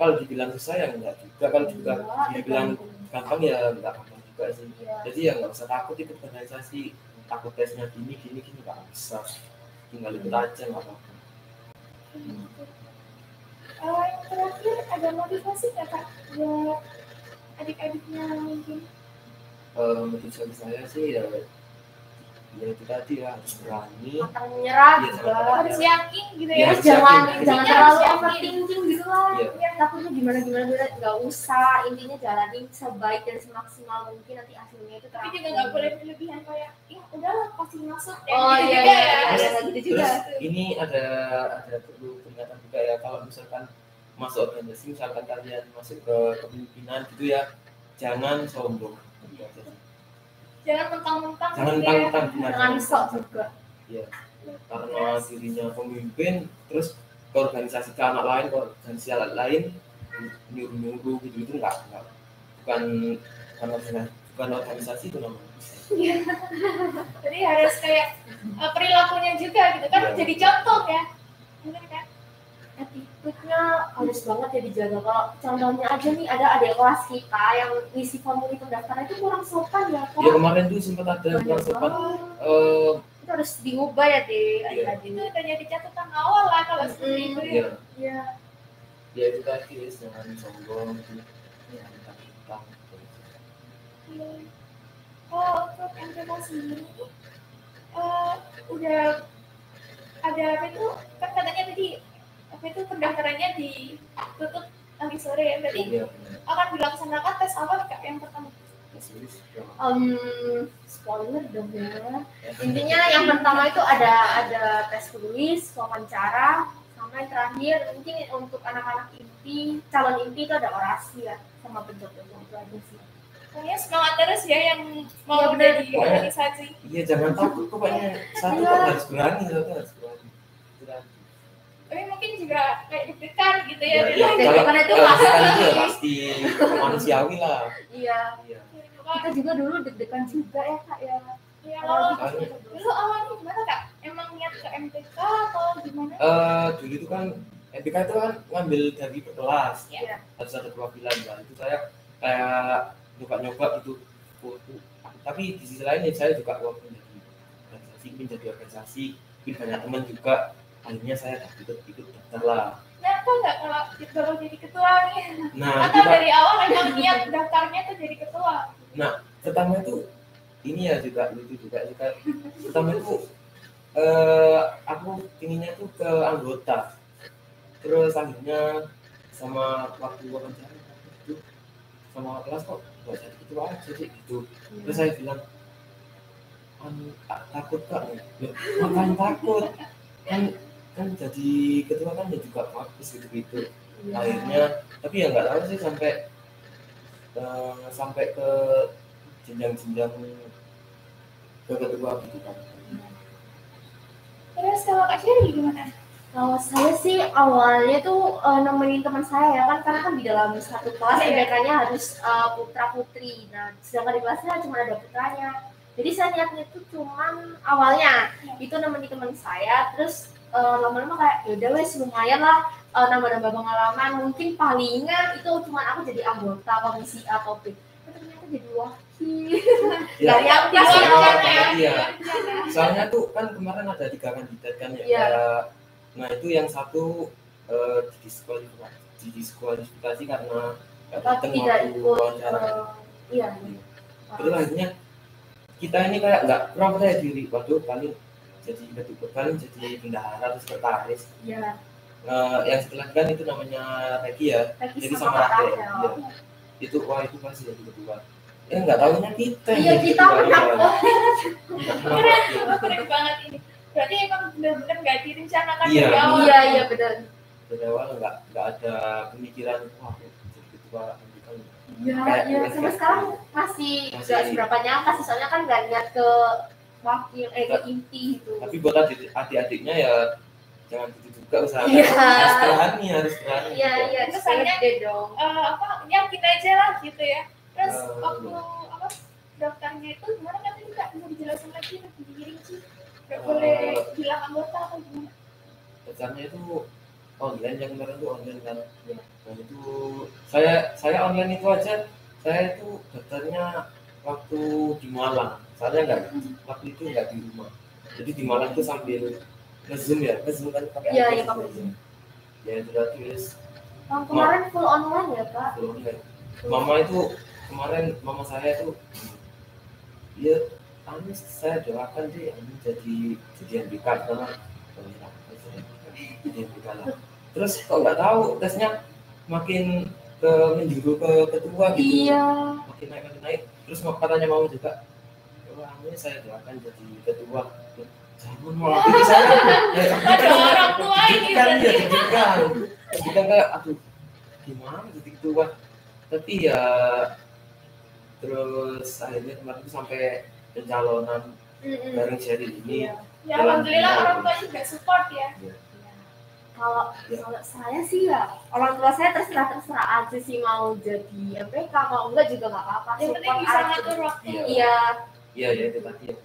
kalau dibilang susah ya enggak juga. Kalau juga dibilang gampang ya enggak gampang juga sih. Iya. jadi ya nggak usah takut ikut organisasi. Takut tesnya gini gini gini nggak usah tinggal ikut aja nggak apa-apa. Eh, yang terakhir ada motivasi nggak kak buat adik-adiknya mungkin? Eh, motivasi saya sih ya ya itu tadi ya harus berani Pantang menyerah Iya, juga. Harus yakin gitu Iya, ya. Harus jangan yakin. jangan terlalu overthinking gitu lah. Iya. Ya, takutnya gimana gimana gimana nggak usah. Intinya jalanin sebaik dan semaksimal mungkin nanti hasilnya itu Tapi juga nggak boleh berlebihan kayak, ya udahlah pasti masuk. Ya, Oh gitu iya juga iya ya. iya iya, gitu juga. terus ini ada ada perlu peringatan juga ya kalau misalkan masuk organisasi misalkan kalian masuk ke kepemimpinan gitu ya jangan sombong Gitu sih. Jangan mentang-mentang. jangan gitu ya. mentang-mentang benar Jangan sok juga. karena dirinya pemimpin terus ke organisasi ke anak lain ke organisasi anak lain nyuruh nyuruh gitu itu enggak enggak bukan bukan organisasi bukan organisasi itu namanya Jadi harus kayak eh, perilakunya juga gitu kan Iya. jadi contoh ya. Bener kan? Attitude-nya harus banget ya dijaga. Kalau contohnya aja nih ada adik kelas kita yang ngisi formulir pendaftaran itu kurang sopan ya. ya Kak. kemarin tuh sempat ada yang kurang sopan eh Itu harus diubah ya deh Iya. Itu udah jadi catatan awal lah kalau seperti itu ya. ya Iya. ya itu tadi jangan sombong gitu jangan mentang-mentang Iya. Oh, untuk MPK sendiri eh, udah ada apa itu kan katanya tadi itu pendaftarannya ditutup nanti sore ya berarti iya akan dilaksanakan tes apa kak yang pertama ya. Em, spoiler dong ya. Intinya yang pertama itu ada ada tes tulis, wawancara, sama yang terakhir mungkin untuk anak-anak inti, calon inti itu ada orasi ya sama pencoblosan itu aja sih. pokoknya semangat terus ya yang mau Iya, bener. jadi organisasi iya jangan takut pokoknya satu Iya. kok harus berani satu harus berani. Tapi mungkin juga kayak deg-degan gitu ya, Ya, dulu. ya, Deg-degan kalau itu pasti. itu ya pasti manusiawi lah. Iya, iya. Kita juga dulu deg-degan juga ya kak ya. Ya, Kalau dulu awalnya gimana kak? Emang niat ke MTK atau gimana? Eh dulu itu kan MPK itu kan ngambil dari kelas Iya. harus ada perwakilan. Lah itu saya kayak nyoba-nyoba gitu. Oh, oh. tapi di sisi lain ya saya juga walaupun jadi organisasi ingin jadi organisasi. Ingin banyak teman juga akhirnya saya ikut ikut daftar lah. Kenapa nggak kalau baru jadi ketua nih? Nah atau kita dari awal emang niat daftarnya tuh jadi ketua. Pertama itu ini ya juga lucu juga juga pertama itu eh aku inginnya tuh ke anggota. Terus akhirnya sama waktu wawancara itu sama kelas kok nggak jadi ketua aja sih gitu. Terus saya bilang "Anu, tak- takut kak. Loh, ngapain takut? Kan kan jadi ketua kan ya juga bagus gitu gitu Iya. akhirnya tapi ya nggak tahu sih sampai eh, sampai ke jenjang-jenjang ke ketua gitu kan terus kalau kak Sherry gimana Kalau saya sih awalnya tuh eh, nemenin teman saya ya kan karena kan di dalam satu kelas mereka harus putra putri. Nah sedangkan di kelasnya cuma ada putranya. Jadi saya niatnya tuh cuman awalnya itu nemenin teman saya terus eh, lama-lama kayak yaudah wes lumayan lah eh, nambah-nambah pengalaman mungkin palingan itu cuma aku jadi anggota komisi A atau B. Tapi ternyata jadi wakil. Ya, Dari yang Iya, pasti iya, iya. Soalnya tuh kan kemarin ada tiga kandidat kan ya. Iya. Kayak- Nah itu yang satu eh, didiskualifikasi, didiskualifikasi karena tidak ikut wawancara. eh, iya. Terus akhirnya kita ini kayak nggak percaya diri. Waduh paling jadi ketua paling jadi bendahara terus sekretaris. Iya. Nah, yang setelah kan itu namanya Regi ya. Lagi Jadi sama sama. Rachel. Iya. Itu wah itu pasti jadi ketua. Ya nggak tahunya kita Iya kita menang. <laughs> Iya. Keren, keren banget ini. Berarti emang benar-benar nggak direncanakan Iya. dari awal. Iya iya benar. dari awal nggak nggak ada pemikiran wah jadi ketua nanti kan Iya iya sampai sekarang masih Masih- nggak seberapa nyangka sih soalnya kan nggak niat ke wakil eh inti gitu. tapi buat adik adik-adiknya ya jangan gitu juga usaha Iya. harus berani harus berani Iya iya Itu terus deh dong. Eh, apa yakin aja lah gitu ya. Terus Eh, waktu apa daftarnya itu gimana kan tadi nggak bisa dijelasin lagi lebih dirinci. Nggak Eh. boleh bilang anggota atau gimana? dasarnya itu online yang kemarin itu online kan Iya. dan itu saya saya online itu aja saya itu daftarnya waktu di Malang. Saya nggak? Waktu itu nggak di rumah. Jadi di Malang itu sambil ngezoom ya? Ngezoom kan pakai Iya, aplikasi iya, pakai Zoom. ya itu terus. Tahun kemarin full online ya kak. online. Mama itu kemarin mama saya itu ya anu saya doakan deh anu jadi jadi MBK karena oh, ya, jadi MBK lah. Terus kok nggak tahu tesnya makin ke menjuru ke ketua gitu. Iya. makin naik makin naik. Terus mau katanya mau juga. Wah ini saya doakan jadi ketua. Jangan mau itu saya <laughs> ya, Ada orang tua ini. kan ya deg-degan deg-degan kayak aduh gimana jadi ketua? Tapi ya terus akhirnya kemarin tuh sampai pencalonan Mm-mm. bareng Sheryl ini. Ya alhamdulillah orang tua juga support ya. Kalau Ya. kalau saya sih ya orang tua saya terserah terserah aja sih mau jadi MPK kalau enggak juga nggak apa-apa. Yang penting bisa ngatur waktu. Iya. Iya. iya ya itu tadi ya.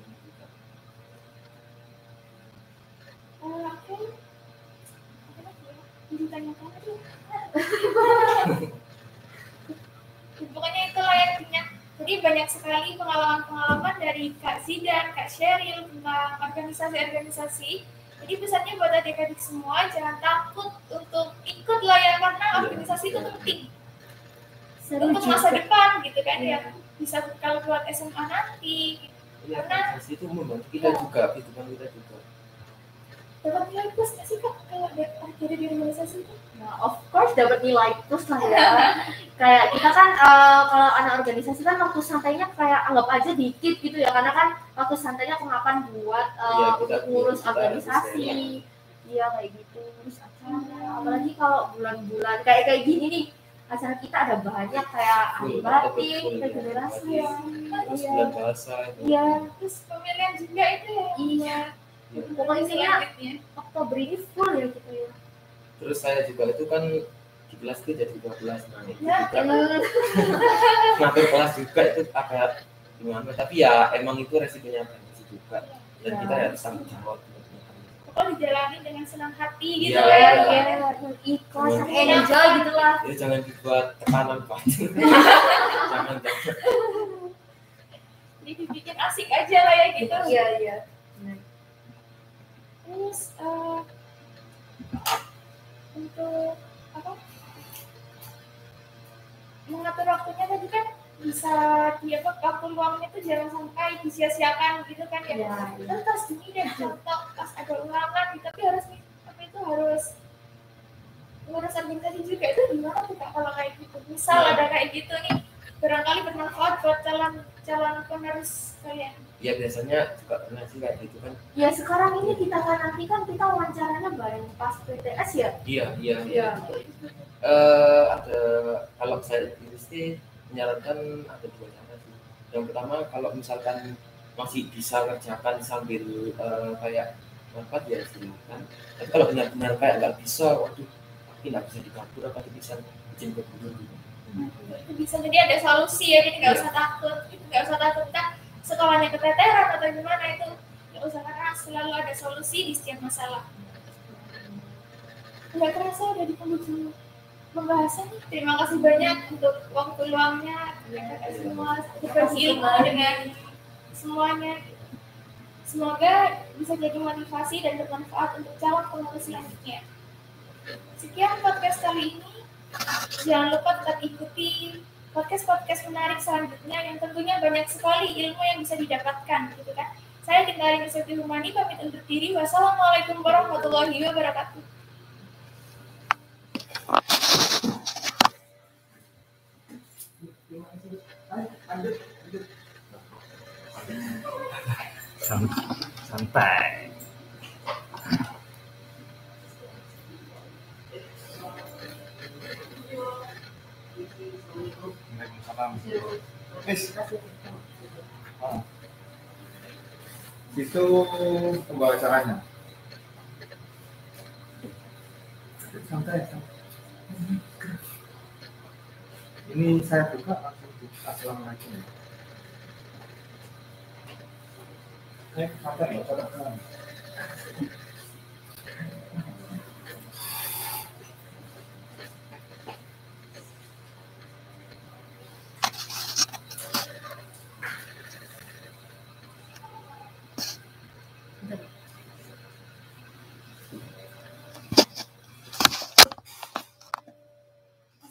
Pokoknya itulah yang punya. Jadi banyak sekali pengalaman-pengalaman dari Kak Zidan, Kak Sheryl tentang organisasi-organisasi. Jadi pesannya buat adik-adik semua jangan takut untuk ikut lah ya karena Iya, organisasi itu penting Seru untuk juga. masa depan gitu kan ya. Bisa kalau buat SMA nanti Iya, Karena- organisasi itu membantu kita juga kehidupan kita juga dapat nilai plus nggak sih kak kalau ada ada di organisasi itu? Nah, of course dapat nilai plus lah ya. <laughs> kayak kita kan eh, kalau anak organisasi kan waktu santainya kayak anggap aja dikit gitu ya karena kan waktu santainya kemakan buat eh, Iya, kita- untuk ngurus kita organisasi. Iya kayak gitu, ngurus acara. Apalagi kalau bulan-bulan kayak kayak gini nih acara kita ada banyak kayak ahli Full, batik, ya. regenerasi. Iya. terus Iya. bulan bahasa itu Iya, Terus pemilihan juga itu ya. iya. Pokoknya Selanjutnya. Oktober ini full ya gitu ya. terus saya juga itu kan di kelas itu jadi 12 nah itu Ya, juga ngatur kelas juga itu agak gimana tapi ya emang itu resikonya organisasi juga dan Ya. kita harus tanggung jawab Pokoknya dijalani dengan senang hati gitu ya. Iya. iya, yang ikhlas, enjoy gitu lah. ya jangan dibuat tekanan pak <laughs> jangan jangan Jadi dibikin asik aja lah ya gitu. Iya, iya. Terus eh, untuk apa? Mengatur waktunya tadi kan bisa di apa waktu luangnya tuh jangan sampai disia-siakan gitu kan ya. Iya, iya. Terus pas gini deh contoh pas ada ulangan gitu tapi harus tapi itu harus ngurus organisasi juga itu gimana tuh kak kalau kayak gitu misal Nah. ada kayak gitu nih barangkali bermanfaat buat calon calon penerus kalian ya biasanya juga pernah sih kayak gitu kan. Ya sekarang ini kita kan nanti kan kita wawancaranya bareng pas PTS ya. iya iya Iya. Eh, ada kalau saya ini sih menyarankan ada dua cara sih. Yang pertama kalau misalkan masih bisa kerjakan sambil eh, kayak rapat ya silakan. Tapi kalau benar-benar kayak nggak bisa waduh tapi nggak bisa dikabur apa bisa izin ke guru bisa. Jadi ada solusi ya jadi nggak usah takut nggak usah takut kan sekolahnya keteteran atau gimana itu? Nggak usah karena selalu ada solusi di setiap masalah. Nggak terasa udah di penghujung pembahasan terima kasih banyak untuk waktu luangnya. Kakak semua. Berbagi ilmu dengan semuanya. Semoga bisa jadi motivasi dan bermanfaat untuk calon pengurus selanjutnya. Sekian podcast kali ini. Jangan lupa tetap ikuti podcast-podcast menarik selanjutnya yang tentunya banyak sekali ilmu yang bisa didapatkan gitu kan. Saya Gendari Nusati Humani pamit undur diri. Wassalamualaikum warahmatullahi wabarakatuh. santai Wis. Oh. Itu pembawa. Santai. santai. Ini saya buka assalamualaikum. Eh, santai ya, santai.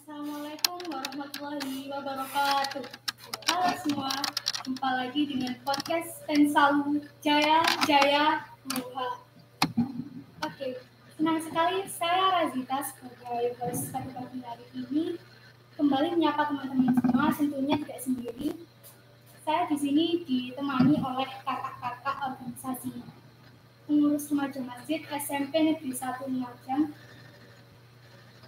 Assalamualaikum warahmatullahi wabarakatuh. Halo semua, jumpa lagi dengan podcast Tensalu Jaya Jaya Muha. Oke, senang sekali saya Razita sebagai host pada pagi hari ini kembali menyapa teman-teman semua, tentunya tidak sendiri. Saya di sini ditemani oleh kakak-kakak organisasi pengurus remaja masjid SMP Negeri 1 Lumajang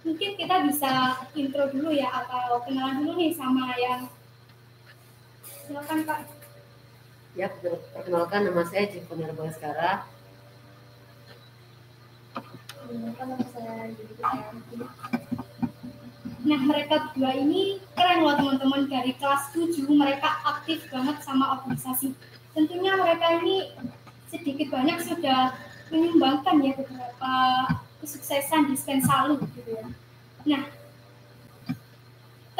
mungkin kita bisa intro dulu ya atau kenalan dulu nih sama yang silakan Pak. Ya, per- perkenalkan nama saya Jiponer Baskara. Nah mereka berdua ini keren loh teman-teman dari kelas 7 mereka aktif banget sama organisasi. Tentunya mereka ini sedikit banyak sudah menyumbangkan ya beberapa kesuksesan di Spensalu gitu ya. Nah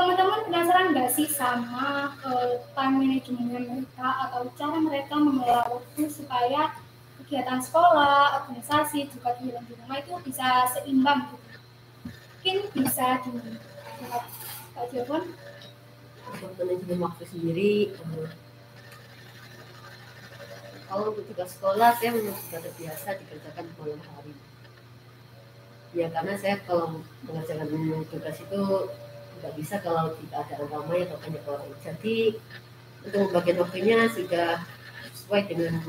teman-teman penasaran nggak sih sama eh, time managementnya mereka atau cara mereka mengelola waktu supaya kegiatan sekolah, organisasi, juga kegiatan di rumah itu bisa seimbang gitu. Mungkin bisa di Jepon. Untuk manajemen waktu sendiri, eh, kalau untuk tugas sekolah saya memang sudah terbiasa dikerjakan di malam hari. Ya karena saya kalau mengerjakan tugas itu nggak bisa kalau tidak ada orang ramai atau banyak orang. Jadi untuk membagian waktunya sudah sesuai dengan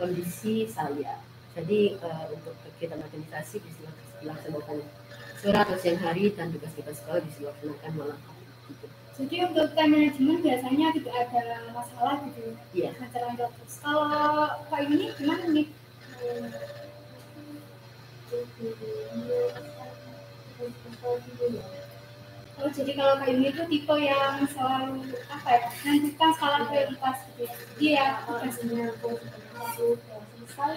kondisi saya. Jadi eh, untuk kegiatan organisasi bisa dilaksanakan sore atau siang hari dan tugas-tugas sekolah bisa dilaksanakan malam hari. Gitu. Jadi untuk time management biasanya tidak ada masalah gitu ya. Iya. Terus. Kalau Kak ini gimana nih? Oh jadi kalau Kak ini itu tipe yang selalu apa ya? Menentukan skala prioritas gitu ya. Jadi ya tugasnya selalu selesai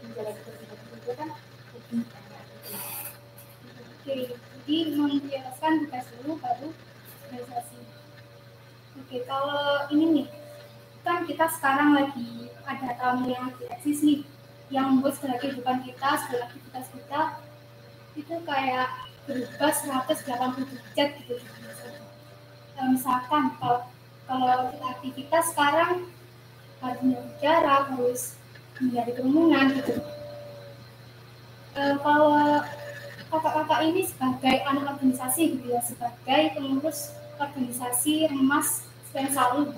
menjalankan tugas kan Oke, jadi memprioritaskan tugas dulu baru organisasi. Oke, kalau ini nih, kan kita sekarang lagi ada tamu yang eksis nih, yang membuat segala kehidupan kita, segala aktivitas kita, itu kayak berubah 180 derajat gitu. Eh, misalkan kalau kalau kita aktivitas sekarang harus jarak, harus menghindari kerumunan gitu. Eh, kalau kakak-kakak ini sebagai anak organisasi gitu ya, sebagai pengurus organisasi Remas Spensalu.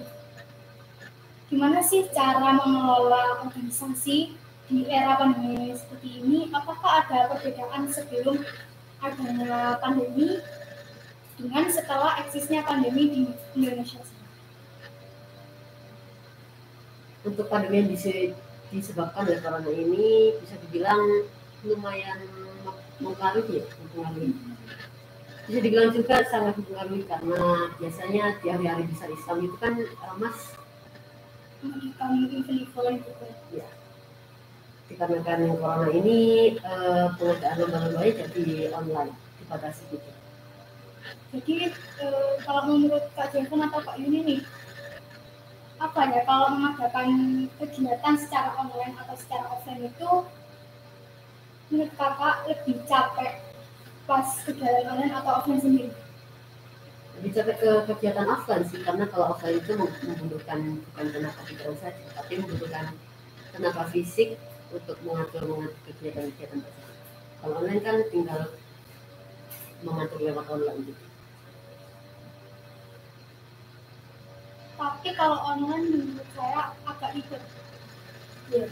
Gimana sih cara mengelola organisasi di era pandemi seperti ini? Apakah ada perbedaan sebelum adanya pandemi dengan setelah eksisnya pandemi di Indonesia? Untuk pandemi yang bisa disebabkan oleh corona ini bisa dibilang lumayan mempengaruhi ya, mempengaruhi. Bisa dibilang juga sangat mempengaruhi karena biasanya di hari-hari besar Islam itu kan Mas Memberikan event-event gitu. ya dikarenakan corona ini eh, pengadaan lomba-lombanya jadi online dibatasi gitu. Jadi eh, kalau menurut Kak Jason atau Kak Yuni nih, apa ya kalau mengadakan kegiatan secara online atau secara offline itu menurut kakak lebih capek pas kegiatan online atau offline sendiri? lebih capek ke kegiatan offline sih karena kalau offline itu mem- membutuhkan bukan tenaga pikiran saja tapi membutuhkan tenaga fisik untuk mengatur mengatur kegiatan-kegiatan tersebut kalau online kan tinggal mengatur lewat online gitu Tapi kalau online menurut saya agak ribet. Iya.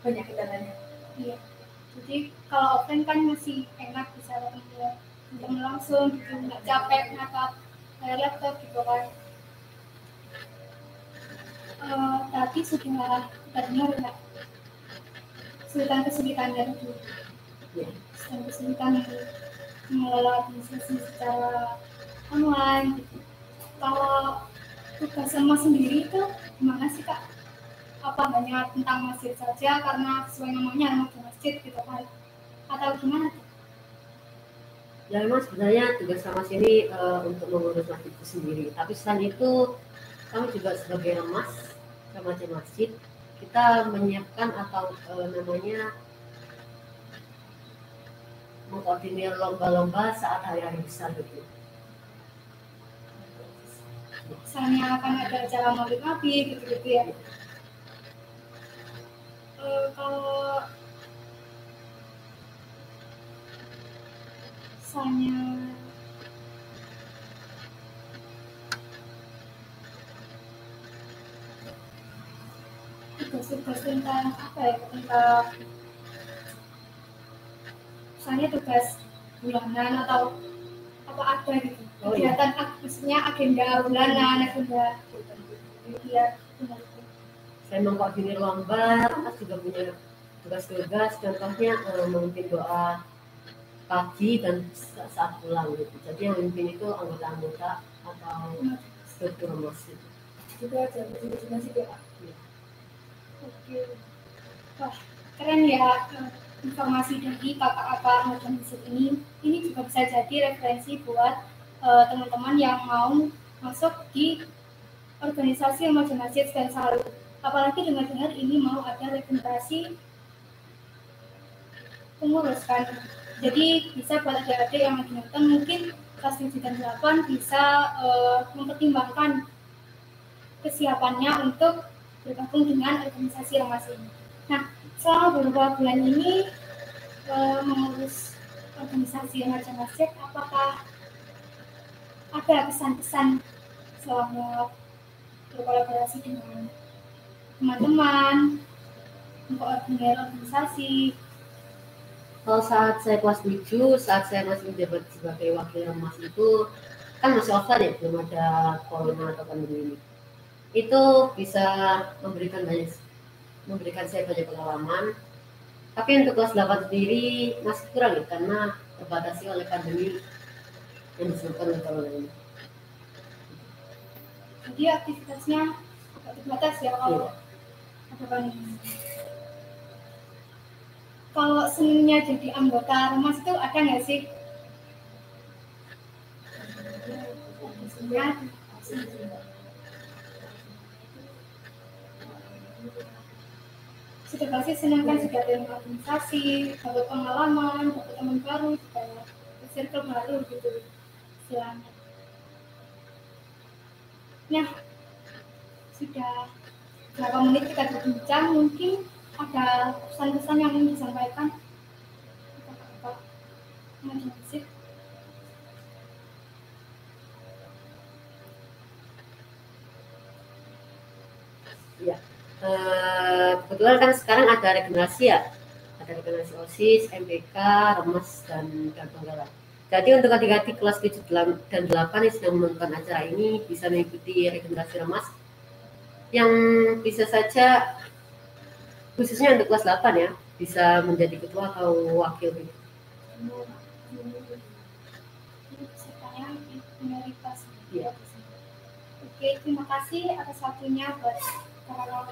Banyak kendalanya. Iya. Jadi kalau offline kan masih enak bisa ketemu langsung gitu, nggak capek layar laptop gitu kan. Eh, tadi sudah kita dengar ya kesulitan-kesulitannya itu. ya Kesulitan-kesulitan mengelola administrasi secara online gitu. Kalau tugas sama sendiri itu gimana sih kak? Apa hanya tentang masjid saja karena sesuai namanya remaja masjid gitu kan? Atau gimana? tuh? ya memang sebenarnya tugas sama sini eh, untuk mengurus masjid itu sendiri tapi selain itu kami juga sebagai remas remaja masjid kita menyiapkan atau eh, namanya mengkoordinir lomba-lomba saat hari-hari besar gitu Misalnya akan ada acara maulid nabi gitu-gitu ya. Eh, kalau misalnya tugas-tugas tentang apa ya tentang misalnya tugas bulanan atau apa ada gitu Oh, iya. kegiatan maksudnya agenda bulanan agenda ya benar. saya mengkoordinir lomba terus juga punya tugas-tugas contohnya eh, memimpin doa pagi dan sa- saat pulang gitu jadi yang memimpin itu anggota-anggota atau struktur masjid juga ada juga sih ya. Iya. Keren ya informasi dari kakak-kakak macam Yusuf ini. Ini juga bisa jadi referensi buat eh, teman-teman yang mau masuk di organisasi remaja masjid dan selalu apalagi dengar-dengar ini mau ada regenerasi pengurus kan. Jadi bisa buat adik-adik yang nonton mungkin kelas 7 dan 8 bisa eh, mempertimbangkan kesiapannya untuk bergabung dengan organisasi remaja ini. Nah, selama beberapa bulan ini eh, mengurus organisasi remaja masjid, apakah ada pesan-pesan selama berkolaborasi dengan teman-teman, mengkoordinir organisasi, kalau saat saya kelas 7 saat saya masih menjabat sebagai wakil remas itu kan masih offline ya belum ada corona atau pandemi ini itu bisa memberikan banyak memberikan saya banyak pengalaman tapi untuk kelas 8 sendiri masih kurang ya karena terbatasi oleh pandemi yang disebabkan oleh corona ini jadi aktivitasnya terbatas ya kalau ada pandemi. Kalau senangnya jadi anggota remas itu ada nggak sih? Senangnya sudah pasti senang kan sudah ada organisasi, dapat pengalaman, dapat teman baru, juga circle baru gitu istilahnya. Nah, sudah berapa menit kita berbincang, mungkin ada pesan-pesan yang ingin disampaikan. Masjid. Eh, kebetulan kan sekarang ada regenerasi ya ada regenerasi OSIS, MPK, Remes, dan dan Penggalan. Jadi untuk adik-adik kelas 7 dan 8 yang sedang menonton acara ini bisa mengikuti regenerasi Remas yang bisa saja khususnya untuk kelas 8 ya bisa menjadi ketua atau wakil gitu. Oke, terima kasih atas waktunya buat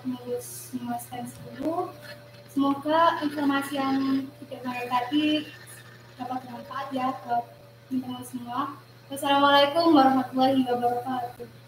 penulis semua stand 10. Semoga informasi yang kita dengar tadi dapat bermanfaat ya buat teman-teman semua. Wassalamualaikum warahmatullahi wabarakatuh.